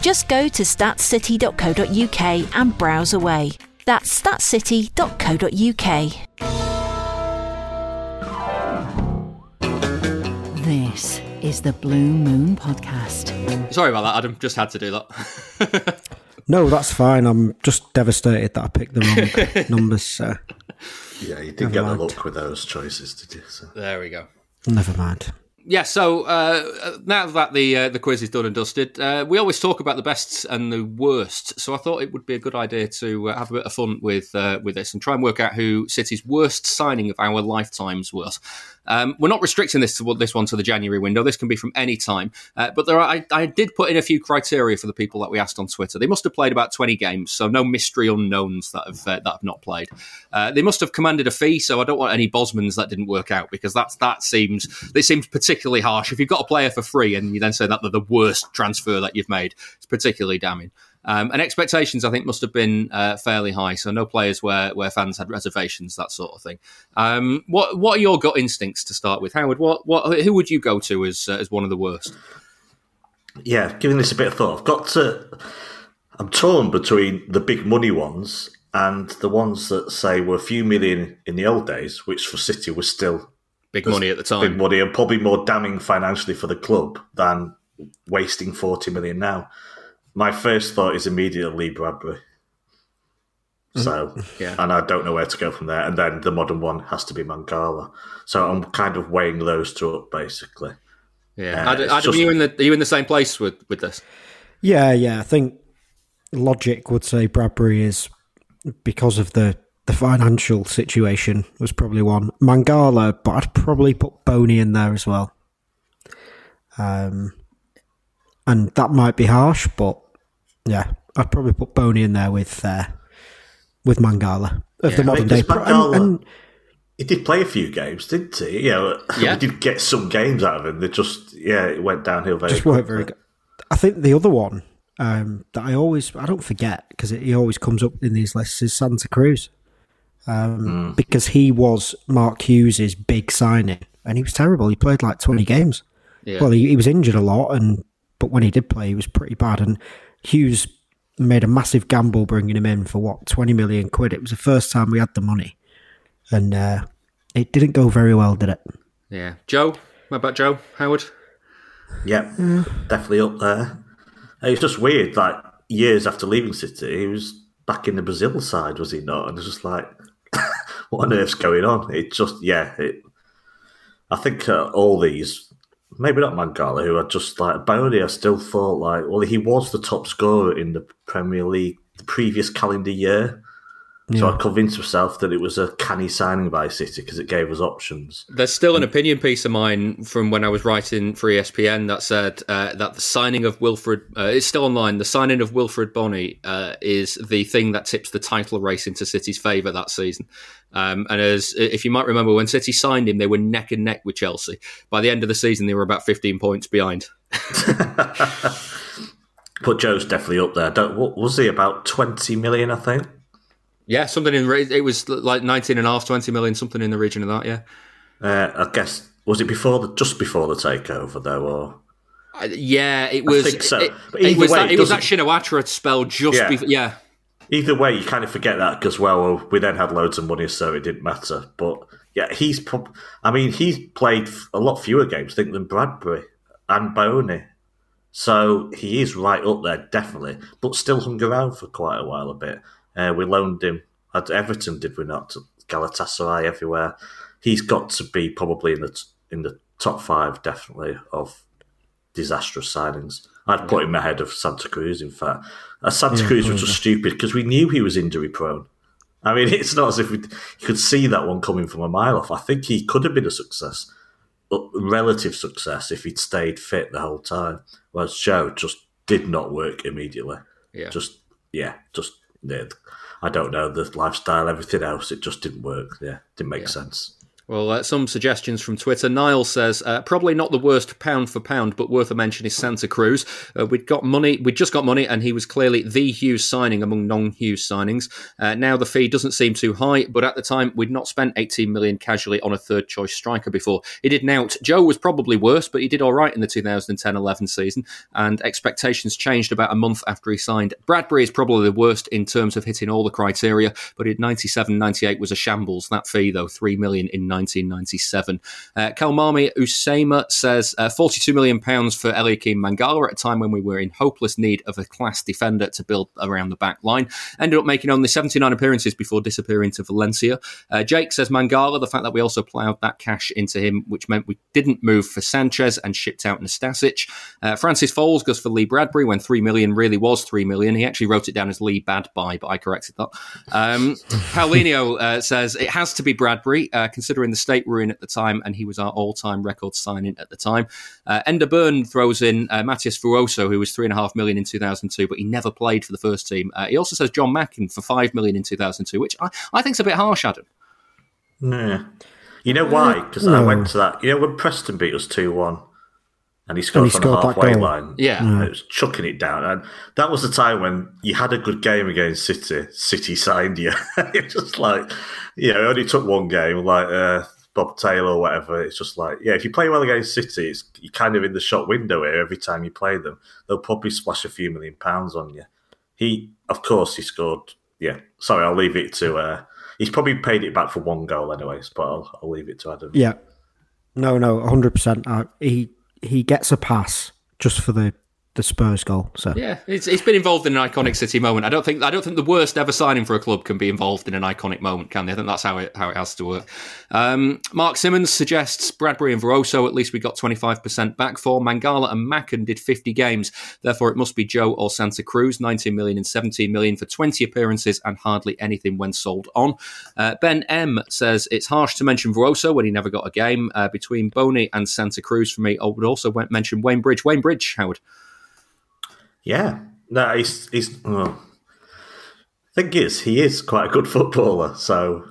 Just go to statscity.co.uk and browse away. That's statscity.co.uk. This is the Blue Moon Podcast. Sorry about that, Adam. Just had to do that. No, that's fine. I'm just devastated that I picked the wrong numbers. So Yeah, you didn't Never get mind. the luck with those choices, did you? So. there we go. never mind. Yeah, so uh, now that the uh, the quiz is done and dusted, uh, we always talk about the best and the worst. So I thought it would be a good idea to uh, have a bit of fun with uh, with this and try and work out who City's worst signing of our lifetimes was. Um, we're not restricting this to this one to the January window. This can be from any time, uh, but there are, I, I did put in a few criteria for the people that we asked on Twitter. They must have played about twenty games, so no mystery unknowns that have uh, that have not played. Uh, they must have commanded a fee, so I don't want any Bosmans that didn't work out because that's that seems it seems particularly harsh. If you've got a player for free and you then say that they're the worst transfer that you've made, it's particularly damning. Um, and expectations, I think, must have been uh, fairly high. So no players where, where fans had reservations, that sort of thing. Um, what what are your gut instincts to start with, Howard? What what who would you go to as uh, as one of the worst? Yeah, giving this a bit of thought. I've got to. I'm torn between the big money ones and the ones that say were a few million in the old days, which for City was still Big money at the time. big money and probably more damning financially for the club than wasting 40 million now. My first thought is immediately Lee Bradbury. So, Yeah. and I don't know where to go from there. And then the modern one has to be Mangala. So I'm kind of weighing those two up, basically. Yeah, Uh, Adam, Adam, just- are you in the are you in the same place with with this? Yeah, yeah. I think logic would say Bradbury is because of the the financial situation was probably one. Mangala, but I'd probably put Bony in there as well. Um, and that might be harsh, but yeah, I'd probably put Bony in there with uh, with Mangala of the I modern mean, day. Pro- Mangala- and- and- he did play a few games, didn't he? Yeah, Yeah. we did get some games out of him. They just, yeah, it went downhill very just weren't very good. I think the other one um, that I always I don't forget because he always comes up in these lists is Santa Cruz, um, because he was Mark Hughes's big signing and he was terrible. He played like twenty games. Yeah. Well, he, he was injured a lot, and but when he did play, he was pretty bad. And Hughes made a massive gamble bringing him in for what twenty million quid. It was the first time we had the money, and uh, it didn't go very well, did it? Yeah, Joe. What about Joe Howard? Yeah, Yeah. definitely up there. And It's just weird. Like years after leaving City, he was back in the Brazil side, was he not? And it's just like, what on earth's going on? It just, yeah. It, I think uh, all these, maybe not Mangala, who are just like Bony. I still thought like, well, he was the top scorer in the Premier League the previous calendar year. So I convinced myself that it was a canny signing by City because it gave us options. There's still an opinion piece of mine from when I was writing for ESPN that said uh, that the signing of Wilfried, uh, it's still online, the signing of Wilfried Bony uh, is the thing that tips the title race into City's favour that season. Um, and as if you might remember, when City signed him, they were neck and neck with Chelsea. By the end of the season, they were about 15 points behind. But Joe's definitely up there. Don't, what was he about twenty million? I think. Yeah, something in it was like 19 and a half, 20 million, something in the region of that, yeah. Uh, I guess was it before the just before the takeover though, or Uh, yeah, it I was. think so. It, it was way, that, it it was that Shinawatra spell just Yeah. before. Yeah, Either way, you kind of forget that because well, we then had loads of money, so it didn't matter. But yeah, he's. Prob- I mean, he's played a lot fewer games, I think, than Bradbury and Bony. So he is right up there, definitely. But still hung around for quite a while, a bit. Uh, we loaned him at Everton, did we not? Galatasaray, everywhere. He's got to be probably in the t- in the top five, definitely of disastrous signings. I'd put him ahead of Santa Cruz, in fact. Uh, Santa Yeah, Cruz was just stupid because we knew he was injury prone. I mean, it's not as if we you could see that one coming from a mile off. I think he could have been a success, a relative success, if he'd stayed fit the whole time. Whereas Joe just did not work immediately. Yeah. Just, yeah, just, yeah, I don't know, the lifestyle, everything else, it just didn't work. Yeah, didn't make sense. Well, uh, some suggestions from Twitter. Niall says uh, probably not the worst pound for pound, but worth a mention is Santa Cruz. Uh, we'd got money, we'd just got money, and he was clearly the Hughes signing among non-Hughes signings. Uh, now the fee doesn't seem too high, but at the time we'd not spent 18 million casually on a third choice striker before. He did out. Joe was probably worse, but he did all right in the 2010-11 season, and expectations changed about a month after he signed. Bradbury is probably the worst in terms of hitting all the criteria, but in 97-98 was a shambles. That fee though, three million in 1997. Uh, Kalmami Usama says uh, 42 million pounds for Eliaquim Mangala at a time when we were in hopeless need of a class defender to build around the back line. Ended up making only 79 appearances before disappearing to Valencia. Uh, Jake says Mangala, the fact that we also ploughed that cash into him, which meant we didn't move for Sanchez and shipped out Nastasic. Uh, Francis Foles goes for Lee Bradbury when 3 million really was 3 million. He actually wrote it down as Lee Bad Buy, but I corrected that. Um, Paulinho uh, says it has to be Bradbury, uh, considering the state we're in at the time, and he was our all time record signing at the time. Uh, Ender Byrne throws in uh, Matías Vuoso, who was 3.5 million in 2002, but he never played for the first team. Uh, he also says Jon Macken for 5 million in 2002, which I, I think is a bit harsh, Adam. Yeah. You know why? Because I went to that. You know when Preston beat us 2 1 and he scored he from scored the halfway line? Yeah. Yeah. It was chucking it down. And that was the time when you had a good game against City. City signed you. it's just like, you know, it only took one game, like uh, Bob Taylor or whatever. It's just like, yeah, if you play well against City, it's, you're kind of in the shop window here every time you play them. They'll probably splash a few million pounds on you. He, of course, he scored. Yeah, sorry, I'll leave it to. Uh, he's probably paid it back for one goal, anyways. But I'll, I'll leave it to Adam. Yeah. No, no, hundred percent. He he gets a pass just for the the Spurs goal. So Yeah, it's, it's been involved in an iconic City moment. I don't think I don't think the worst ever signing for a club can be involved in an iconic moment, can they? I think that's how it how it has to work. Um, Mark Simmons suggests Bradbury and Vuoso. At least we got twenty five percent back for Mangala and Macken did fifty games. Therefore, it must be Joe or Santa Cruz. Nineteen million and seventeen million for twenty appearances and hardly anything when sold on. Uh, ben M says it's harsh to mention Vuoso when he never got a game. Uh, between Bony and Santa Cruz for me, I would also mention Wayne Bridge. Wayne Bridge, Howard. Yeah, no, he's he's. Well, thing is, he is quite a good footballer. So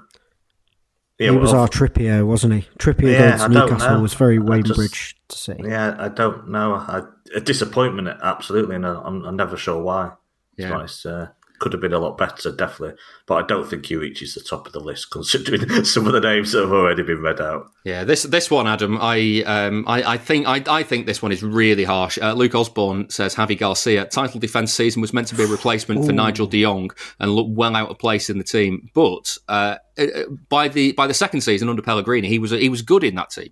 yeah, he was well, our Trippier, wasn't he? Trippier Yeah, against I Newcastle was very I Wayne just- Bridge to see. Yeah, I don't know. I, a disappointment, absolutely, and I'm, I'm never sure why. To be Yeah. honest, uh, could have been a lot better, definitely, but I don't think he reaches the top of the list considering some of the names that have already been read out. Yeah, this this one, Adam. I um I, I think I, I think this one is really harsh. Uh, Luke Osborne says Javi Garcia title defense season was meant to be a replacement for Nigel De Jong and look well out of place in the team. But uh, uh, by the by the second season under Pellegrini, he was he was good in that team.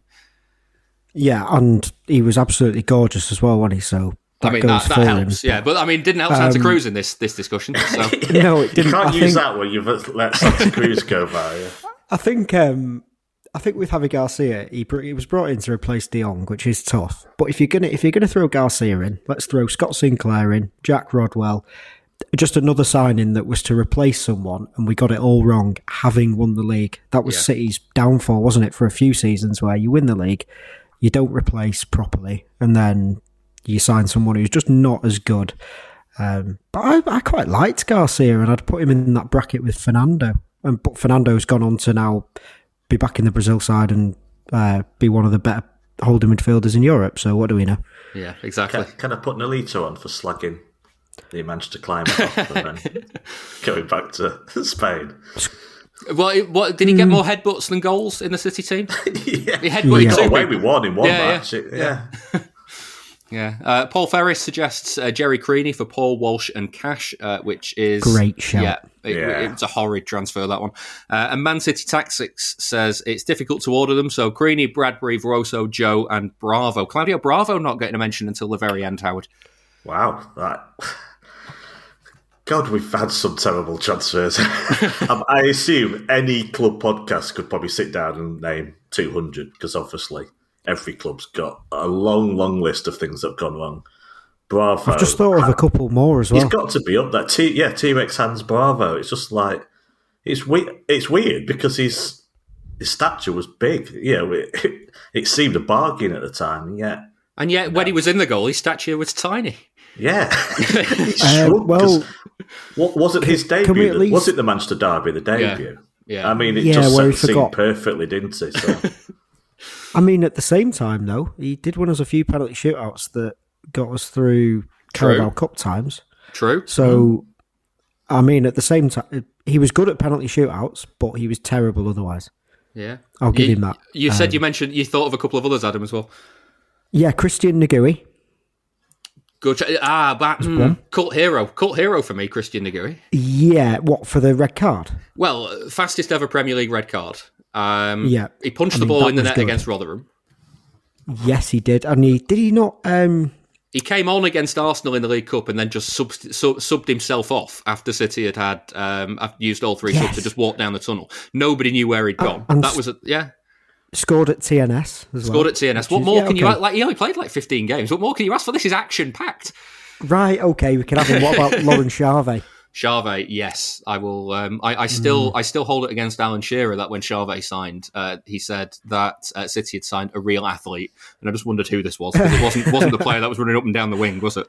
Yeah, and he was absolutely gorgeous as well, wasn't he? So that I mean, goes that, that for helps. him. Yeah, but I mean, didn't help Santa Um, Cruz in this this discussion. So No, it You didn't. You can't I use think- that when you've let Santa Cruz go by. yeah. I think um, I think with Javi Garcia, he, he was brought in to replace De Jong, which is tough. But if you're gonna if you're gonna throw Garcia in, let's throw Scott Sinclair in, Jack Rodwell, just another signing that was to replace someone, and we got it all wrong. Having won the league, that was Yeah. City's downfall, wasn't it? For a few seasons where you win the league, you don't replace properly, and then you sign someone who's just not as good. Um, but I, I quite liked Garcia, and I'd put him in that bracket with Fernando. And but Fernando's gone on to now be back in the Brazil side and uh, be one of the better holding midfielders in Europe. So what do we know? yeah, exactly. Can, can I put Nolito on for slugging? He managed to climb it off and then going back to Spain. Well, what did he get more headbutts than goals in the City team? yeah. He headbutted Yeah. two Got away with one in one Yeah, yeah. match. It- yeah. Yeah. Uh, Paul Ferris suggests uh, Gerry Creaney for Paul Walsh and Cash, uh, which is Great shout. Yeah, it- Yeah. it's a horrid transfer that one. Uh, and Man City Tactics says it's difficult to order them. So Creaney, Bradbury, Vuoso, Joe, and Bravo. Claudio Bravo not getting a mention until the very end. Howard. Wow. That... God, we've had some terrible transfers. Um, I assume any club podcast could probably sit down and name 200 because obviously every club's got a long, long list of things that have gone wrong. Bravo. I've just thought of a couple more as well. He's got to be up there. T- yeah, T Rex hands Bravo. It's just like it's weird. It's weird because his his stature was big. You know, it, it seemed a bargain at the time. and yet, And yet, when he was in the goal, his stature was tiny. yeah, he Uh, well, what was it? His can we debut? at that- least- Was it the Manchester Derby? The debut. Yeah. I mean, it Yeah, just where set he the scene forgot. perfectly, didn't it? So, I mean, at the same time, though, he did win us a few penalty shootouts that got us through Carabao Cup times. True. So, I mean, at the same time, he was good at penalty shootouts, but he was terrible otherwise. Yeah, I'll give you, him that. You said Um, you mentioned you thought of a couple of others, Adam, as well. Yeah, Christian Negouai. Good. ch- Ah, but mm, cult hero, cult hero for me, Christian Negouai. Yeah, what for the red card? Well, fastest ever Premier League red card. Um, Yeah. he punched I the mean, ball in the net good. against Rotherham. Yes, he did, and he did he not? Um, He came on against Arsenal in the League Cup and then just subst- sub- subbed himself off after City had had um, used all three subs to just walk down the tunnel. Nobody knew where he'd gone. and that was a, yeah. scored at TNS as Scored well. at TNS. What is- more yeah, can you like? He only played like fifteen games. What more can you ask for? This is action packed. Right, okay, we can have him. What about Laurent Charvet? Charvet, yes, I will. Um, I, I still, Hmm. I still hold it against Alan Shearer that when Charvet signed, uh, he said that uh, City had signed a real athlete, and I just wondered who this was because it wasn't wasn't the player that was running up and down the wing, was it?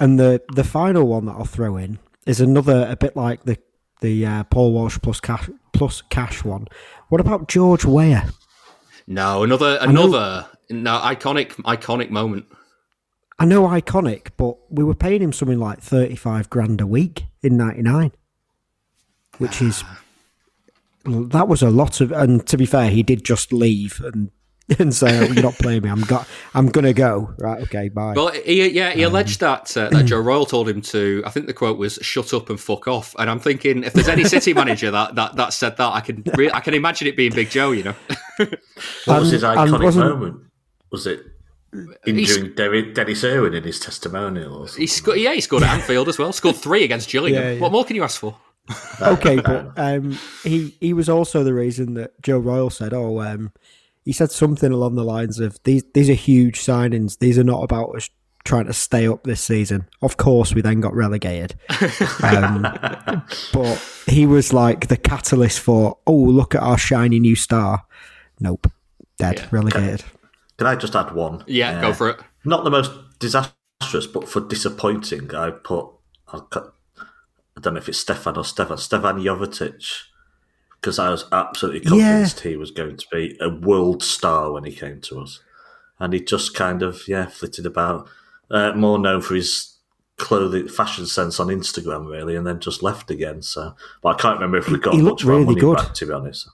And the the final one that I'll throw in is another a bit like the the uh, Paul Walsh plus cash plus cash one. What about George Weah? No, another, another, no, iconic, iconic moment. I know iconic, but we were paying him something like thirty five grand a week in ninety nine, which is that was a lot of. And to be fair, he did just leave and and say, oh, "You're not playing me. I'm got. I'm gonna go." Right? Okay. Bye. Well, he, yeah, he alleged that uh, Um, that Joe Royle told him to. I think the quote was "shut up and fuck off." And I'm thinking, if there's any City manager that that, that said that, I can re- I can imagine it being Big Joe. You know, what was his And- and iconic moment? Was it injuring Derry- Denis Irwin in his testimonial? Or something? he scored. Yeah, he scored at Anfield as well. Scored three against Gillingham. Yeah, yeah. What more can you ask for? okay, but um, he he was also the reason that Joe Royle said, "Oh, um, he said something along the lines of these these are huge signings. These are not about us trying to stay up this season. Of course, we then got relegated, um, but he was like the catalyst for oh, look at our shiny new star. Nope, dead, relegated. Can I just add one? Yeah, go for it. Not the most disastrous, but for disappointing, I put. I cut- I don't know if it's Stefan or Stefan. Stefan Jovetic. Because I was absolutely convinced he was going to be a world star when he came to us. And he just kind of, yeah, flitted about. Uh, more known for his clothing, fashion sense on Instagram, really, and then just left again. So, But I can't remember if we got He much looked really money good. back, to be honest.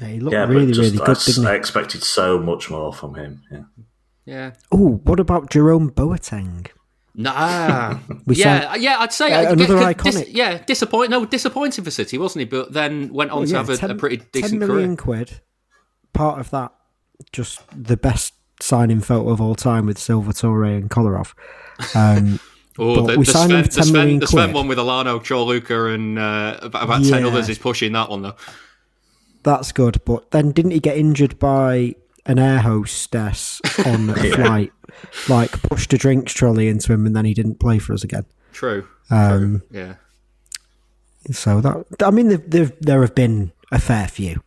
Yeah, he looked yeah, really, but just, really I, good, s- didn't I he? expected so much more from him. Yeah. Yeah. Oh, what about Jerome Boateng? Nah. We yeah, signed- yeah, I'd say Uh, uh, another dis- iconic. yeah, disappoint. No, disappointing for City, wasn't he? But then went on Well, to yeah, have a, 10 a pretty decent million career. quid. Part of that just the best signing photo of all time with Silva Touré and Kolarov. Um, Oh, but the, we the, signed him Sven, for the, 10 Sven, million the Sven one with Elano, Corluka, and uh, about, about 10 others is pushing that one, though. That's good, but then didn't he get injured by an air hostess on a Yeah. flight? Like pushed a drinks trolley into him, and then he didn't play for us again. True. Um, Yeah. So that I mean, there there have been a fair few.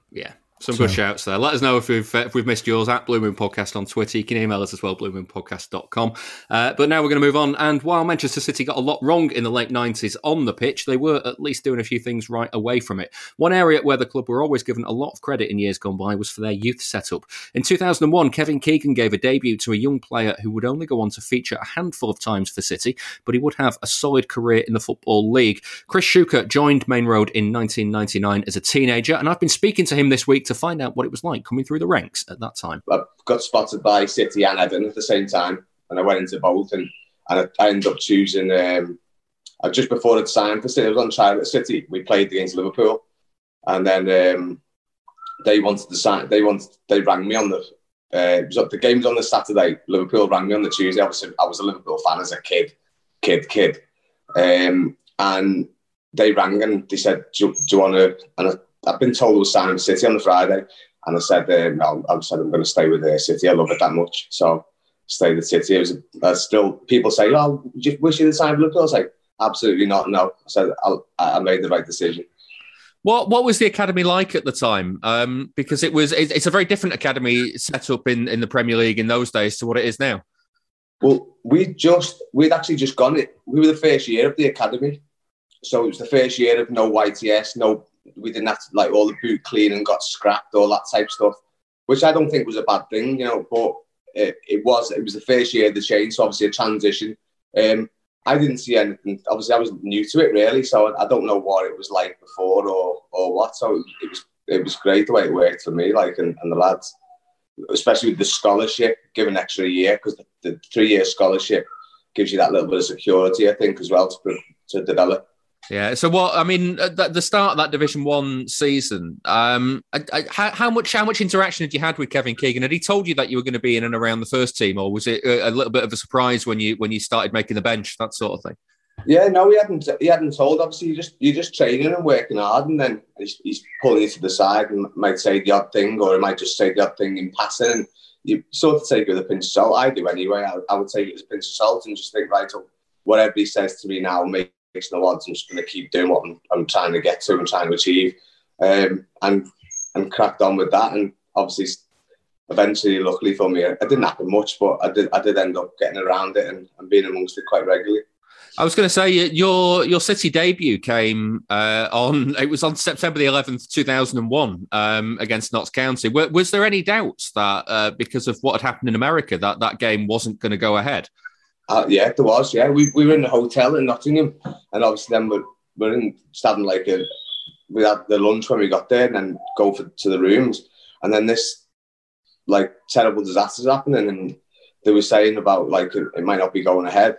Some good So- shouts there. Let us know if we've if we've missed yours at Blue Moon Podcast on Twitter. You can email us as well, bluemoonpodcast.com. Uh, but now we're going to move on. And while Manchester City got a lot wrong in the late 90s on the pitch, they were at least doing a few things right away from it. One area where the club were always given a lot of credit in years gone by was for their youth setup. In 2001, Kevin Keegan gave a debut to a young player who would only go on to feature a handful of times for City, but he would have a solid career in the Football League. Chris Shuker joined Maine Road in 1999 as a teenager, and I've been speaking to him this week to find out what it was like coming through the ranks at that time. I got spotted by City and Everton at the same time, and I went into both, and, and I, I ended up choosing. Um, uh, just before I'd signed for City, I was on trial at City. We played against Liverpool, and then um, they wanted to sign. They wanted. They rang me on the. Uh, it the game was on the Saturday. Liverpool rang me on the Tuesday. I was a, I was a Liverpool fan as a kid, kid, kid, um, and they rang and they said, "Do, do you want to?" And I, I've been told I was signing City on the Friday, and I said, um, no, I said I'm going to stay with uh, City. I love it that much, so stayed at City. It was uh, still people say, "Oh, you wish you the for Liverpool?" I was like, "Absolutely not." No, I said I'll, I made the right decision. What what was the academy like at the time? Um, because it was it's a very different academy set up in, in the Premier League in those days to what it is now. Well, we just we'd actually just gone it. We were the first year of the academy, so it was the first year of no YTS, no. We didn't have to like all the boot cleaning got scrapped, all that type stuff, which I don't think was a bad thing, you know. But it, it was it was the first year of the change, so obviously a transition. Um, I didn't see anything. Obviously, I was new to it really, so I don't know what it was like before or or what. So it was it was great the way it worked for me, like and, and the lads, especially with the scholarship, give an extra year because the, the three year scholarship gives you that little bit of security, I think, as well to to develop. Yeah. So what I mean, the- start of that Division One season, um, I, I, how, how much how much interaction had you had with Kevin Keegan? Had he told you that you were going to be in and around the first team, or was it a, a little bit of a surprise when you when you started making the bench, that sort of thing? Yeah, no, he hadn't. He hadn't told. Obviously, you just you're just training and working hard, and then he's, he's pulling you to the side and might say the odd thing, or he might just say the odd thing in passing. And you sort of take it with a pinch of salt. I do anyway. I, I would take it as a pinch of salt and just think, right, whatever he says to me now makes no odds. I'm just going to keep doing what I'm, I'm trying to get to and trying to achieve, um, and and cracked on with that. And obviously, eventually, luckily for me, it didn't happen much, but I did I did end up getting around it and, and being amongst it quite regularly. I was going to say your your City debut came uh, on. It was on September the eleventh, two thousand and one, um, against Notts County. Was, was there any doubts that uh, because of what had happened in America that that game wasn't going to go ahead? Uh, yeah, there was. Yeah, we, we were in the hotel in Nottingham, and obviously then we're, we're in just having like a we had the lunch when we got there, and then go for, to the rooms, and then this like terrible disasters happening, and they were saying about like it, it might not be going ahead.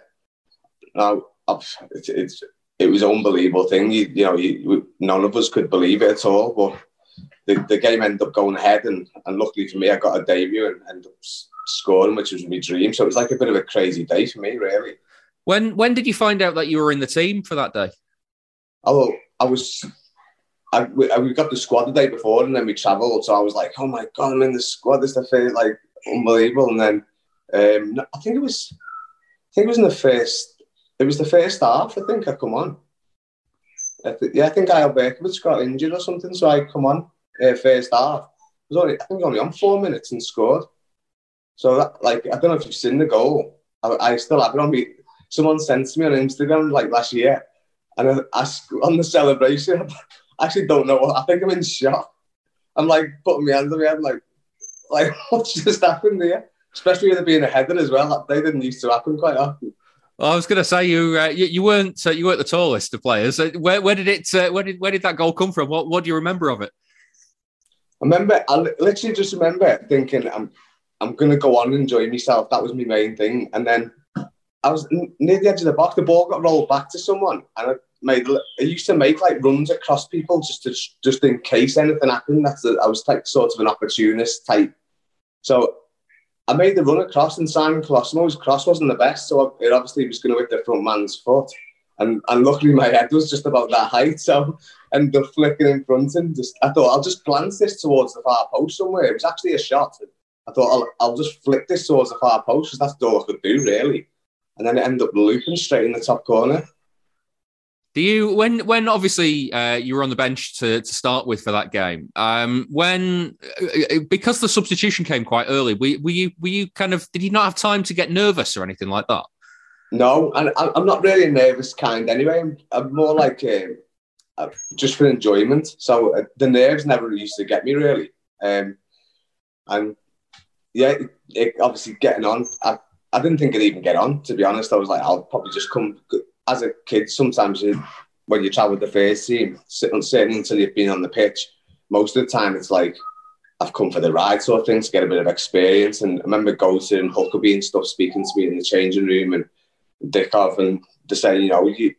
Now it's, it's it was unbelievable thing. You, you know, you, none of us could believe it at all, but the, the game ended up going ahead, and, and luckily for me, I got a debut and ended up scoring, which was my dream. So it was like a bit of a crazy day for me, really. When when did you find out that you were in the team for that day? Oh, I was. I, we, we got the squad the day before, and then we travelled. So I was like, "Oh my god, I'm in the squad! This is the like unbelievable." And then um, I think it was, I think it was in the first. It was the first half. I think I come on. I th- yeah, I think Eyal Berkovic got injured or something, so I come on uh, first half. I was only, I think, only on four minutes and scored. So that, like, I don't know if you've seen the goal. I, I still have it on me. Someone sent to me on Instagram like last year, and I, I on the celebration, I actually don't know. what I think I'm in shock. I'm like putting my hands on my head, like, like what's just happened here? Especially with it being a header as well. They didn't used to happen quite often. Well, I was going to say you, uh, you you weren't uh, you weren't the tallest of players. Uh, Where, where did it uh, where did where did that goal come from? What what do you remember of it? I remember, I literally just remember thinking, I'm, I'm to go on and enjoy myself. That was my main thing. And then I was near the edge of the box. The ball got rolled back to someone, and I made. I used to make like runs across people just to just in case anything happened. That's a, I was like sort of an opportunist type So I made the run across and Simon Colosimo's cross wasn't the best, so it obviously was going to hit the front man's foot. And, and luckily my head was just about that height, so and the flicking in front and just I thought I'll just glance this towards the far post somewhere. It was actually a shot. I thought I'll, I'll just flick this towards the far post because that's all I could do really. And then it ended up looping straight in the top corner. Do you when when obviously uh, you were on the bench to, to start with for that game? Um, when uh, because the substitution came quite early, were, were you were you kind of did you not have time to get nervous or anything like that? No, and I'm not really a nervous kind anyway. I'm, I'm more like um, uh, just for enjoyment. So uh, the nerves never used to get me really. Um, and yeah, it, obviously getting on. I, I didn't think it'd even get on. To be honest, I was like, I'll probably just come as a kid, sometimes you, when you travel with the first team, certainly until you've been on the pitch, most of the time it's like I've come for the ride sort of thing to get a bit of experience. And I remember Goater and Huckerby and stuff speaking to me in the changing room and Dickov and they saying, you know, you,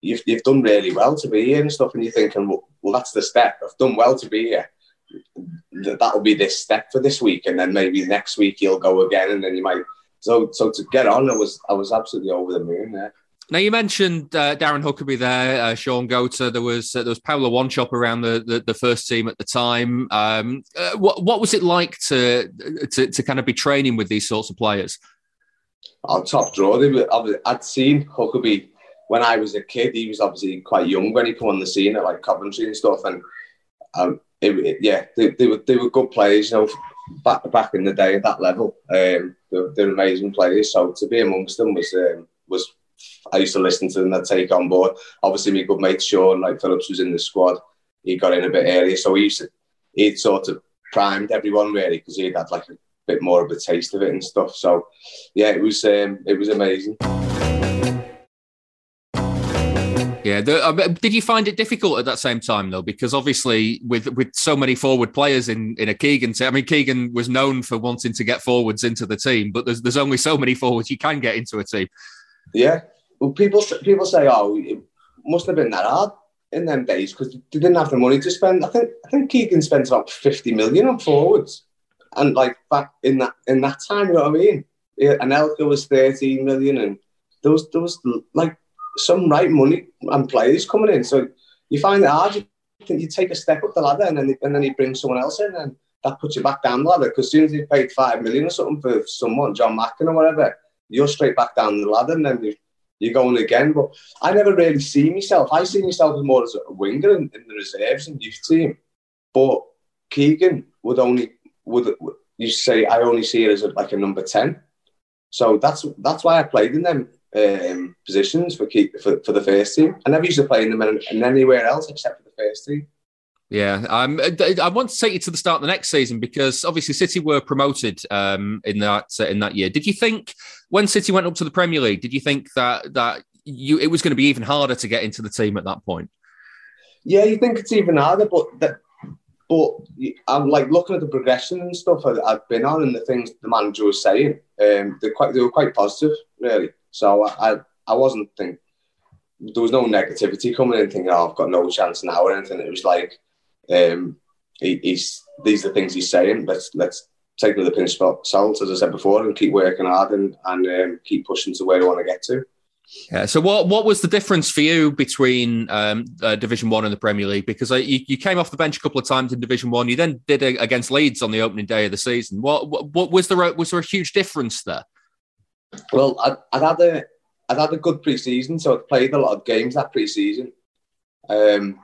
you've, you've done really well to be here and stuff. And you're thinking, well, well, that's the step. I've done well to be here. That'll be this step for this week. And then maybe next week you'll go again and then you might. So, so to get on, I was, I was absolutely over the moon there. Now you mentioned uh, Darren Huckerby there, uh, Shaun Goater. There was uh, there was Paulo Wanchope around the, the, the first team at the time. Um, uh, what what was it like to, to to kind of be training with these sorts of players? Oh, top draw. They were, I'd seen Huckerby when I was a kid. He was obviously quite young when he came on the scene at like Coventry and stuff. And um, it, it, yeah, they, they, were they were good players. You know, back back in the day at that level, um, they're, they're amazing players. So to be amongst them was um, was I used to listen to them and take on board. Obviously, my good mate Shaun Wright-Phillips, was in the squad. He got in a bit earlier, so he used to, he'd sort of primed everyone really because he'd had like a bit more of a taste of it and stuff. So, yeah, it was um, it was amazing. Yeah, the, uh, did you find it difficult at that same time though? Because obviously, with with so many forward players in in a Keegan I mean, Keegan was known for wanting to get forwards into the team, but there's there's only so many forwards you can get into a team. Yeah. Well, people people say, oh, it must have been that hard in them days because they didn't have the money to spend. I think I think Keegan spent about fifty million on forwards, and like back in that in that time, you know what I mean. Yeah, Anelka was thirteen million, and there was like some right money and players coming in. So you find it hard. You, you take a step up the ladder, and then and then you bring someone else in, and that puts you back down the ladder. Because as soon as you paid five million or something for someone, Jon Macken or whatever, you're straight back down the ladder and then you, you're going again. But I never really see myself. I see myself as more as a winger in, in the reserves and youth team. But Keegan would only would you say I only see it as a, like a number ten. So that's that's why I played in them um, positions for, keep, for for the first team. I never used to play in them in, in anywhere else except for the first team. Yeah, um, I want to take you to the start of the next season because obviously City were promoted um, in that uh, in that year. Did you think when City went up to the Premier League, did you think that that you it was going to be even harder to get into the team at that point? Yeah, you think it's even harder, but that, but I'm like looking at the progression and stuff I've been on and the things the manager was saying. Um, they're quite they were quite positive, really. So I I, wasn't thinking there was no negativity coming in thinking, oh, I've got no chance now or anything. It was like um, he, he's these are the things he's saying. Let's let's take with a pinch of salt, as I said before, and keep working hard and and um, keep pushing to where we want to get to. Yeah. So, what what was the difference for you between um, uh, Division One and the Premier League? Because uh, you, you came off the bench a couple of times in Division One. You then did a, against Leeds on the opening day of the season. What, what, what was there? A, was there a huge difference there? Well, I, I'd had a I'd had a good pre-season, so I'd played a lot of games that pre-season. Um,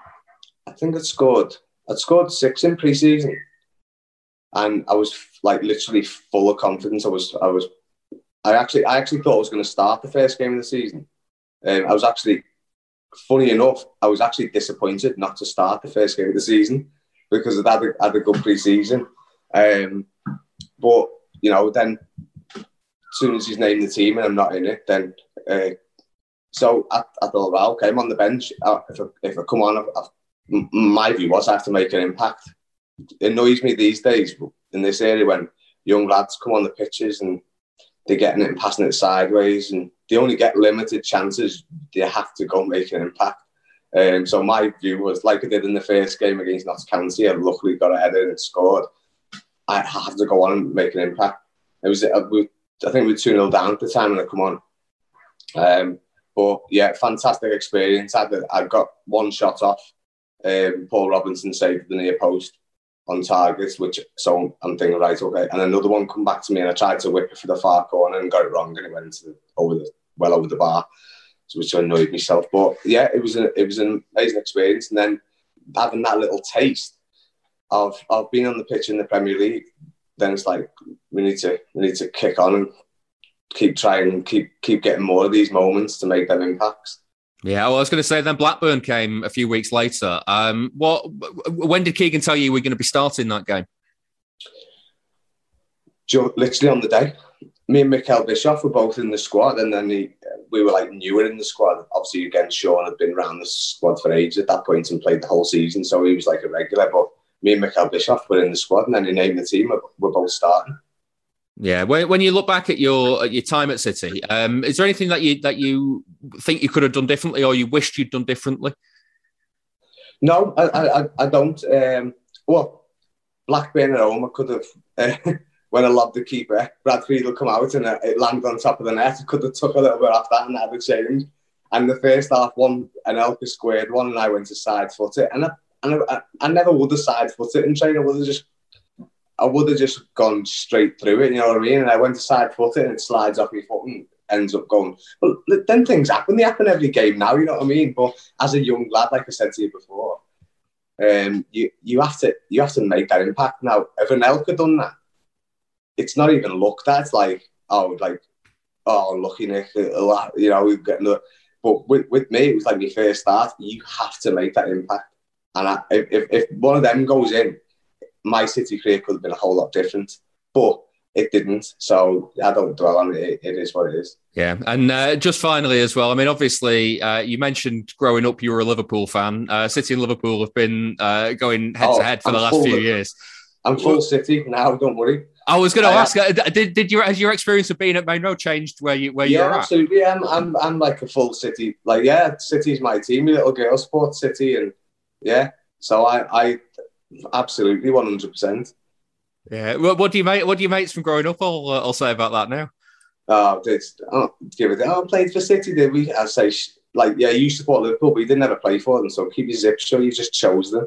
I think I'd scored I'd scored six in pre-season, and I was like literally full of confidence. I was, I was, I actually, I actually thought I was going to start the first game of the season. Um, I was actually, funny enough, I was actually disappointed not to start the first game of the season because I'd had a, had a good pre-season. Um, but you know, then soon as he's named the team and I'm not in it, then uh, so I, I thought, well, okay, I'm on the bench. If I, if I come on, I've, I've my view was I have to make an impact. It annoys me these days in this area when young lads come on the pitches and they're getting it and passing it sideways and they only get limited chances. They have to go make an impact. Um, so my view was like I did in the first game against Notts County, I luckily got ahead and scored. I have to go on and make an impact. It was, uh, I think we were 2 0 down at the time when I come on. Um, but yeah, fantastic experience. I, I got one shot off. Um, Paul Robinson saved the near post on targets, which so I'm thinking, right, okay. And another one come back to me and I tried to whip it for the far corner and got it wrong and it went the, over the well over the bar, which annoyed myself. But yeah, it was a, it was an amazing experience. And then having that little taste of of being on the pitch in the Premier League, then it's like we need to we need to kick on and keep trying, keep keep getting more of these moments to make them impacts. Yeah, well, I was going to say then Blackburn came a few weeks later. Um, what? When did Keegan tell you we're going to be starting that game? Literally on the day. Me and Mikkel Bischoff were both in the squad, and then he, we were like newer in the squad. Obviously, again, Sean had been around the squad for ages at that point and played the whole season, so he was like a regular. But me and Mikkel Bischoff were in the squad, and then he named the team. We're both starting. Yeah, when, when you look back at your at your time at City, um, is there anything that you that you think you could have done differently, or you wished you'd done differently? No, I I, I don't. Um, well, Blackburn at home, I could have. Uh, when I lobbed the keeper, Brad Friedel come out and it landed on top of the net. I could have took a little bit off that and that had a change. And the first half, one Anelka squared one, and I went to side foot it, and I and I, I never would have side foot it in training. I would have just I would have just gone straight through it, you know what I mean? And I went to side foot it and it slides off my foot and ends up going. But then things happen. They happen every game now, you know what I mean? But as a young lad, like I said to you before, um, you you have to you have to make that impact. Now, if Anelka done that, it's not even looked at. It's like oh, like oh, lucky Nick, you know, we've got the. But with, with me, it was like my first start. You have to make that impact, and I, if if one of them goes in, my City career could have been a whole lot different, but it didn't. So I don't dwell on it. It is what it is. Yeah, and uh, just finally as well. I mean, obviously, uh, you mentioned growing up, you were a Liverpool fan. Uh, City and Liverpool have been uh, going head to head for I'm the last few of, years. I'm full City now. Don't worry. I was going to ask, uh, did, did your has your experience of being at Maine Road changed where you where yeah, you're at? absolutely. I'm, I'm I'm like a full City. Like yeah, City's my team. My little girl sports City, and yeah. So I I absolutely one hundred percent. Yeah. What, what do you mate? What do you mates from growing up? I'll uh, I'll say about that now. Oh, it's, oh, give it. Oh, played for City, did we? I say, like, yeah, you support Liverpool, but you didn't ever play for them, so keep your zip shut. You just chose them.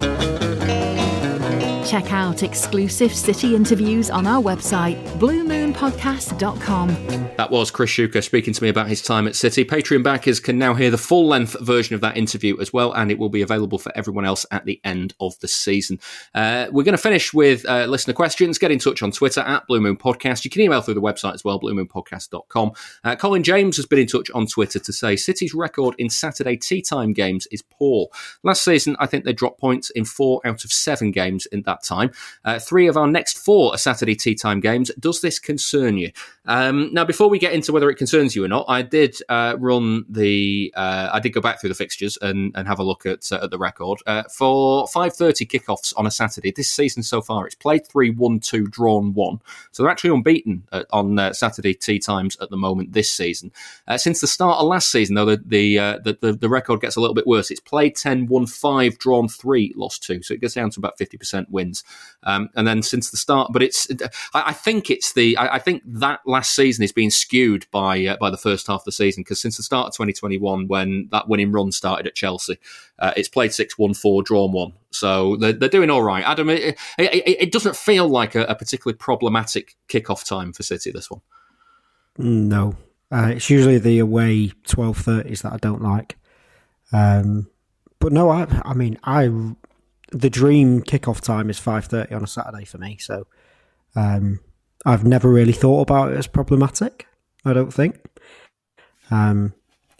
Check out exclusive City interviews on our website, bluemoonpodcast.com. That was Chris Shuker speaking to me about his time at City. Patreon backers can now hear the full length version of that interview as well, and it will be available for everyone else at the end of the season. Uh, we're going to finish with uh, listener questions. Get in touch on Twitter at Blue Moon Podcast. You can email through the website as well, bluemoonpodcast.com. Uh, Colin James has been in touch on Twitter to say City's record in Saturday tea time games is poor. Last season, I think they dropped points in four out of seven games in that time. Uh, three of our next four are Saturday tea time games. Does this concern you? Um, now, before we get into whether it concerns you or not, I did uh, run the. Uh, I did go back through the fixtures and, and have a look at, uh, at the record uh, for five thirty kickoffs on a Saturday this season so far. It's played three, one, two, drawn one. So they're actually unbeaten on Saturday tea times at the moment this season. since the start of last season, though, the the, the the, the record gets a little bit worse. It's played 10, won five, drawn three, lost two. So it gets down to about fifty percent wins. Um, and then since the start, but it's I, I think it's the I, I, think that last season is being skewed by uh, by the first half of the season because since the start of 2021, when that winning run started at Chelsea, uh, it's played six one four, drawn one. So they're, they're doing all right. Adam, it, it, it doesn't feel like a, a, particularly problematic kickoff time for City. This one, no, uh, it's usually the away twelve thirties that I don't like. Um, but no, I I mean I the dream kickoff time is five thirty on a Saturday for me. So um, I've never really thought about it as problematic. I don't think. Um,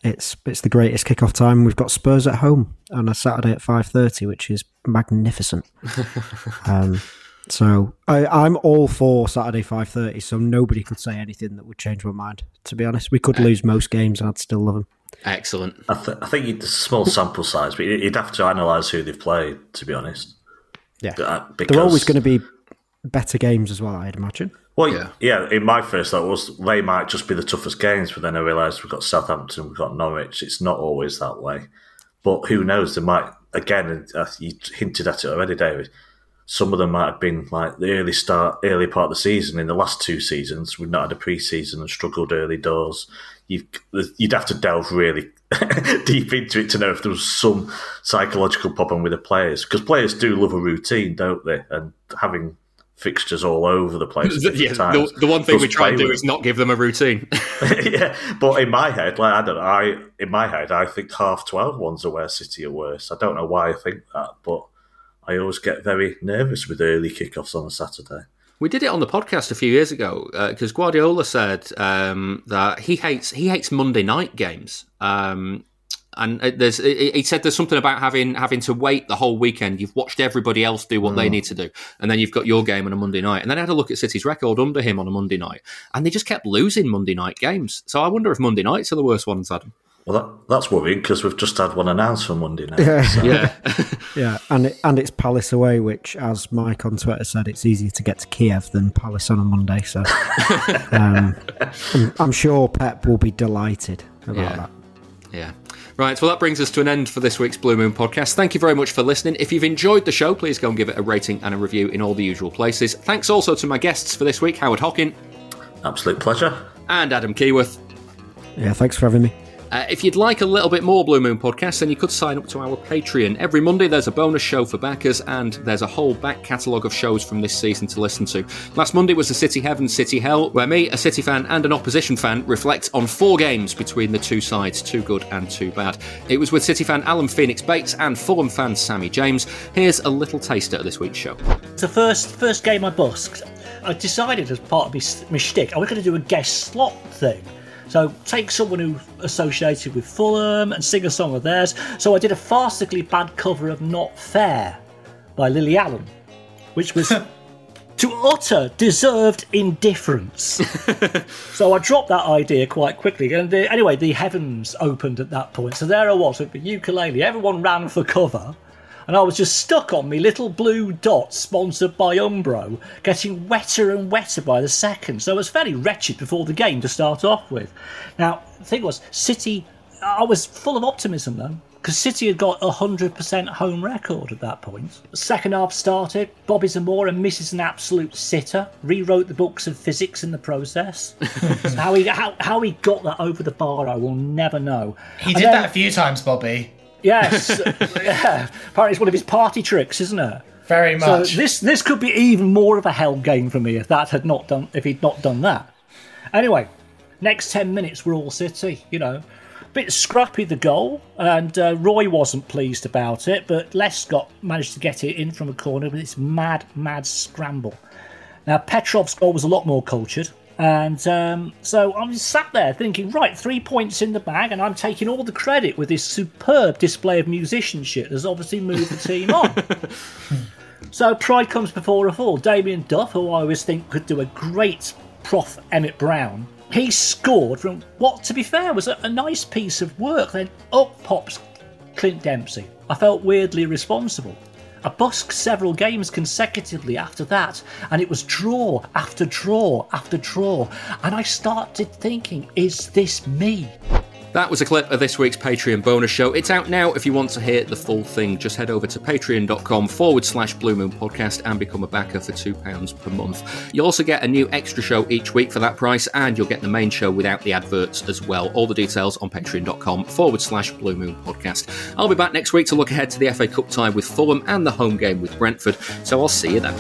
it's it's the greatest kickoff time. We've got Spurs at home on a Saturday at five thirty, which is magnificent. um, so I, am all for Saturday five thirty. So nobody could say anything that would change my mind. To be honest, we could lose most games, and I'd still love them. Excellent. I, th- I think it's a small sample size, but you'd have to analyse who they've played. To be honest, yeah, uh, because... they're always going to be better games as well. I'd imagine. Well, yeah. yeah. In my first thought was they might just be the toughest games, but then I realised we've got Southampton, we've got Norwich. It's not always that way, but who knows? They might again. Uh, you hinted at it already, David. some of them might have been like the early start, early part of the season. In the last two seasons, we've not had a pre-season and struggled early doors. You've, you'd have to delve really deep into it to know if there was some psychological problem with the players because players do love a routine, don't they? And having fixtures all over the place. yeah, the, the, one thing we try and do is not give them a routine. yeah, but in my head, like I don't know, I in my head, I think half 12 ones are where City are worse. I don't know why I think that, but I always get very nervous with early kickoffs on a Saturday. We did it on the podcast a few years ago because uh, Guardiola said um, that he hates he hates Monday night games. Um, and uh, there's he said there's something about having having to wait the whole weekend. You've watched everybody else do what mm. they need to do, and then you've got your game on a Monday night. And then I had a look at City's record under him on a Monday night, and they just kept losing Monday night games. So I wonder if Monday nights are the worst ones, Adam. Well, that, that's worrying because we've just had one announced for Monday night. Yeah, so. yeah, yeah, and it, and it's Palace away, which, as Mike on Twitter said, it's easier to get to Kiev than Palace on a Monday. So um, I'm, I'm, sure Pep will be delighted about yeah. that. Yeah. Right, well, that brings us to an end for this week's Blue Moon podcast. Thank you very much for listening. If you've enjoyed the show, please go and give it a rating and a review in all the usual places. Thanks also to my guests for this week, Howard Hockin. Absolute pleasure. And Adam Keyworth. Yeah, thanks for having me. Uh, if you'd like a little bit more Blue Moon podcast, then you could sign up to our Patreon. Every Monday, there's a bonus show for backers, and there's a whole back catalogue of shows from this season to listen to. Last Monday was the City Heaven, City Hell, where me, a City fan, and an opposition fan reflect on four games between the two sides, too good and too bad. It was with City fan Alan Phoenix Bates and Fulham fan Sammy James. Here's a little taster of this week's show. The first first game I busked. I decided as part of my, my shtick, I was going to do a guest slot thing. So take someone who associated with Fulham and sing a song of theirs. So I did a farcically bad cover of Not Fair by Lily Allen, which was to utter deserved indifference. so I dropped that idea quite quickly. And the, anyway, the heavens opened at that point. So there I was with the ukulele. Everyone ran for cover and I was just stuck on me little blue dot sponsored by Umbro, getting wetter and wetter by the second. So I was fairly wretched before the game to start off with. Now, the thing was, City, I was full of optimism though. Because City had got a 100% home record at that point. second half started, Bobby Zamora misses an absolute sitter, rewrote the books of physics in the process. how, he, how, how he got that over the bar, I will never know. He and did then, that a few times, Bobby. Yes, yeah. Apparently, it's one of his party tricks, isn't it? Very much. So this this could be even more of a hell game for me if that had not done if he'd not done that. Anyway, next ten minutes we're all City. You know, bit scrappy the goal, and uh, Roy wasn't pleased about it, but Lescott managed to get it in from a corner with this mad, mad scramble. Now Petrov's goal was a lot more cultured. And um, so I'm sat there thinking, right, three points in the bag, and I'm taking all the credit with this superb display of musicianship that's obviously moved the team on. so pride comes before a fall. Damien Duff, who I always think could do a great Prof Emmett Brown, he scored from what, to be fair, was a, a nice piece of work. Then up pops Clint Dempsey. I felt weirdly responsible. I busked several games consecutively after that, and it was draw after draw after draw. And I started thinking, is this me? That was a clip of this week's Patreon bonus show. It's out now if you want to hear the full thing. Just head over to patreon.com forward slash Blue Moon Podcast and become a backer for £2 per month. You'll also get a new extra show each week for that price, and you'll get the main show without the adverts as well. All the details on patreon.com forward slash Blue Moon Podcast. I'll be back next week to look ahead to the FA Cup tie with Fulham and the home game with Brentford, so I'll see you then.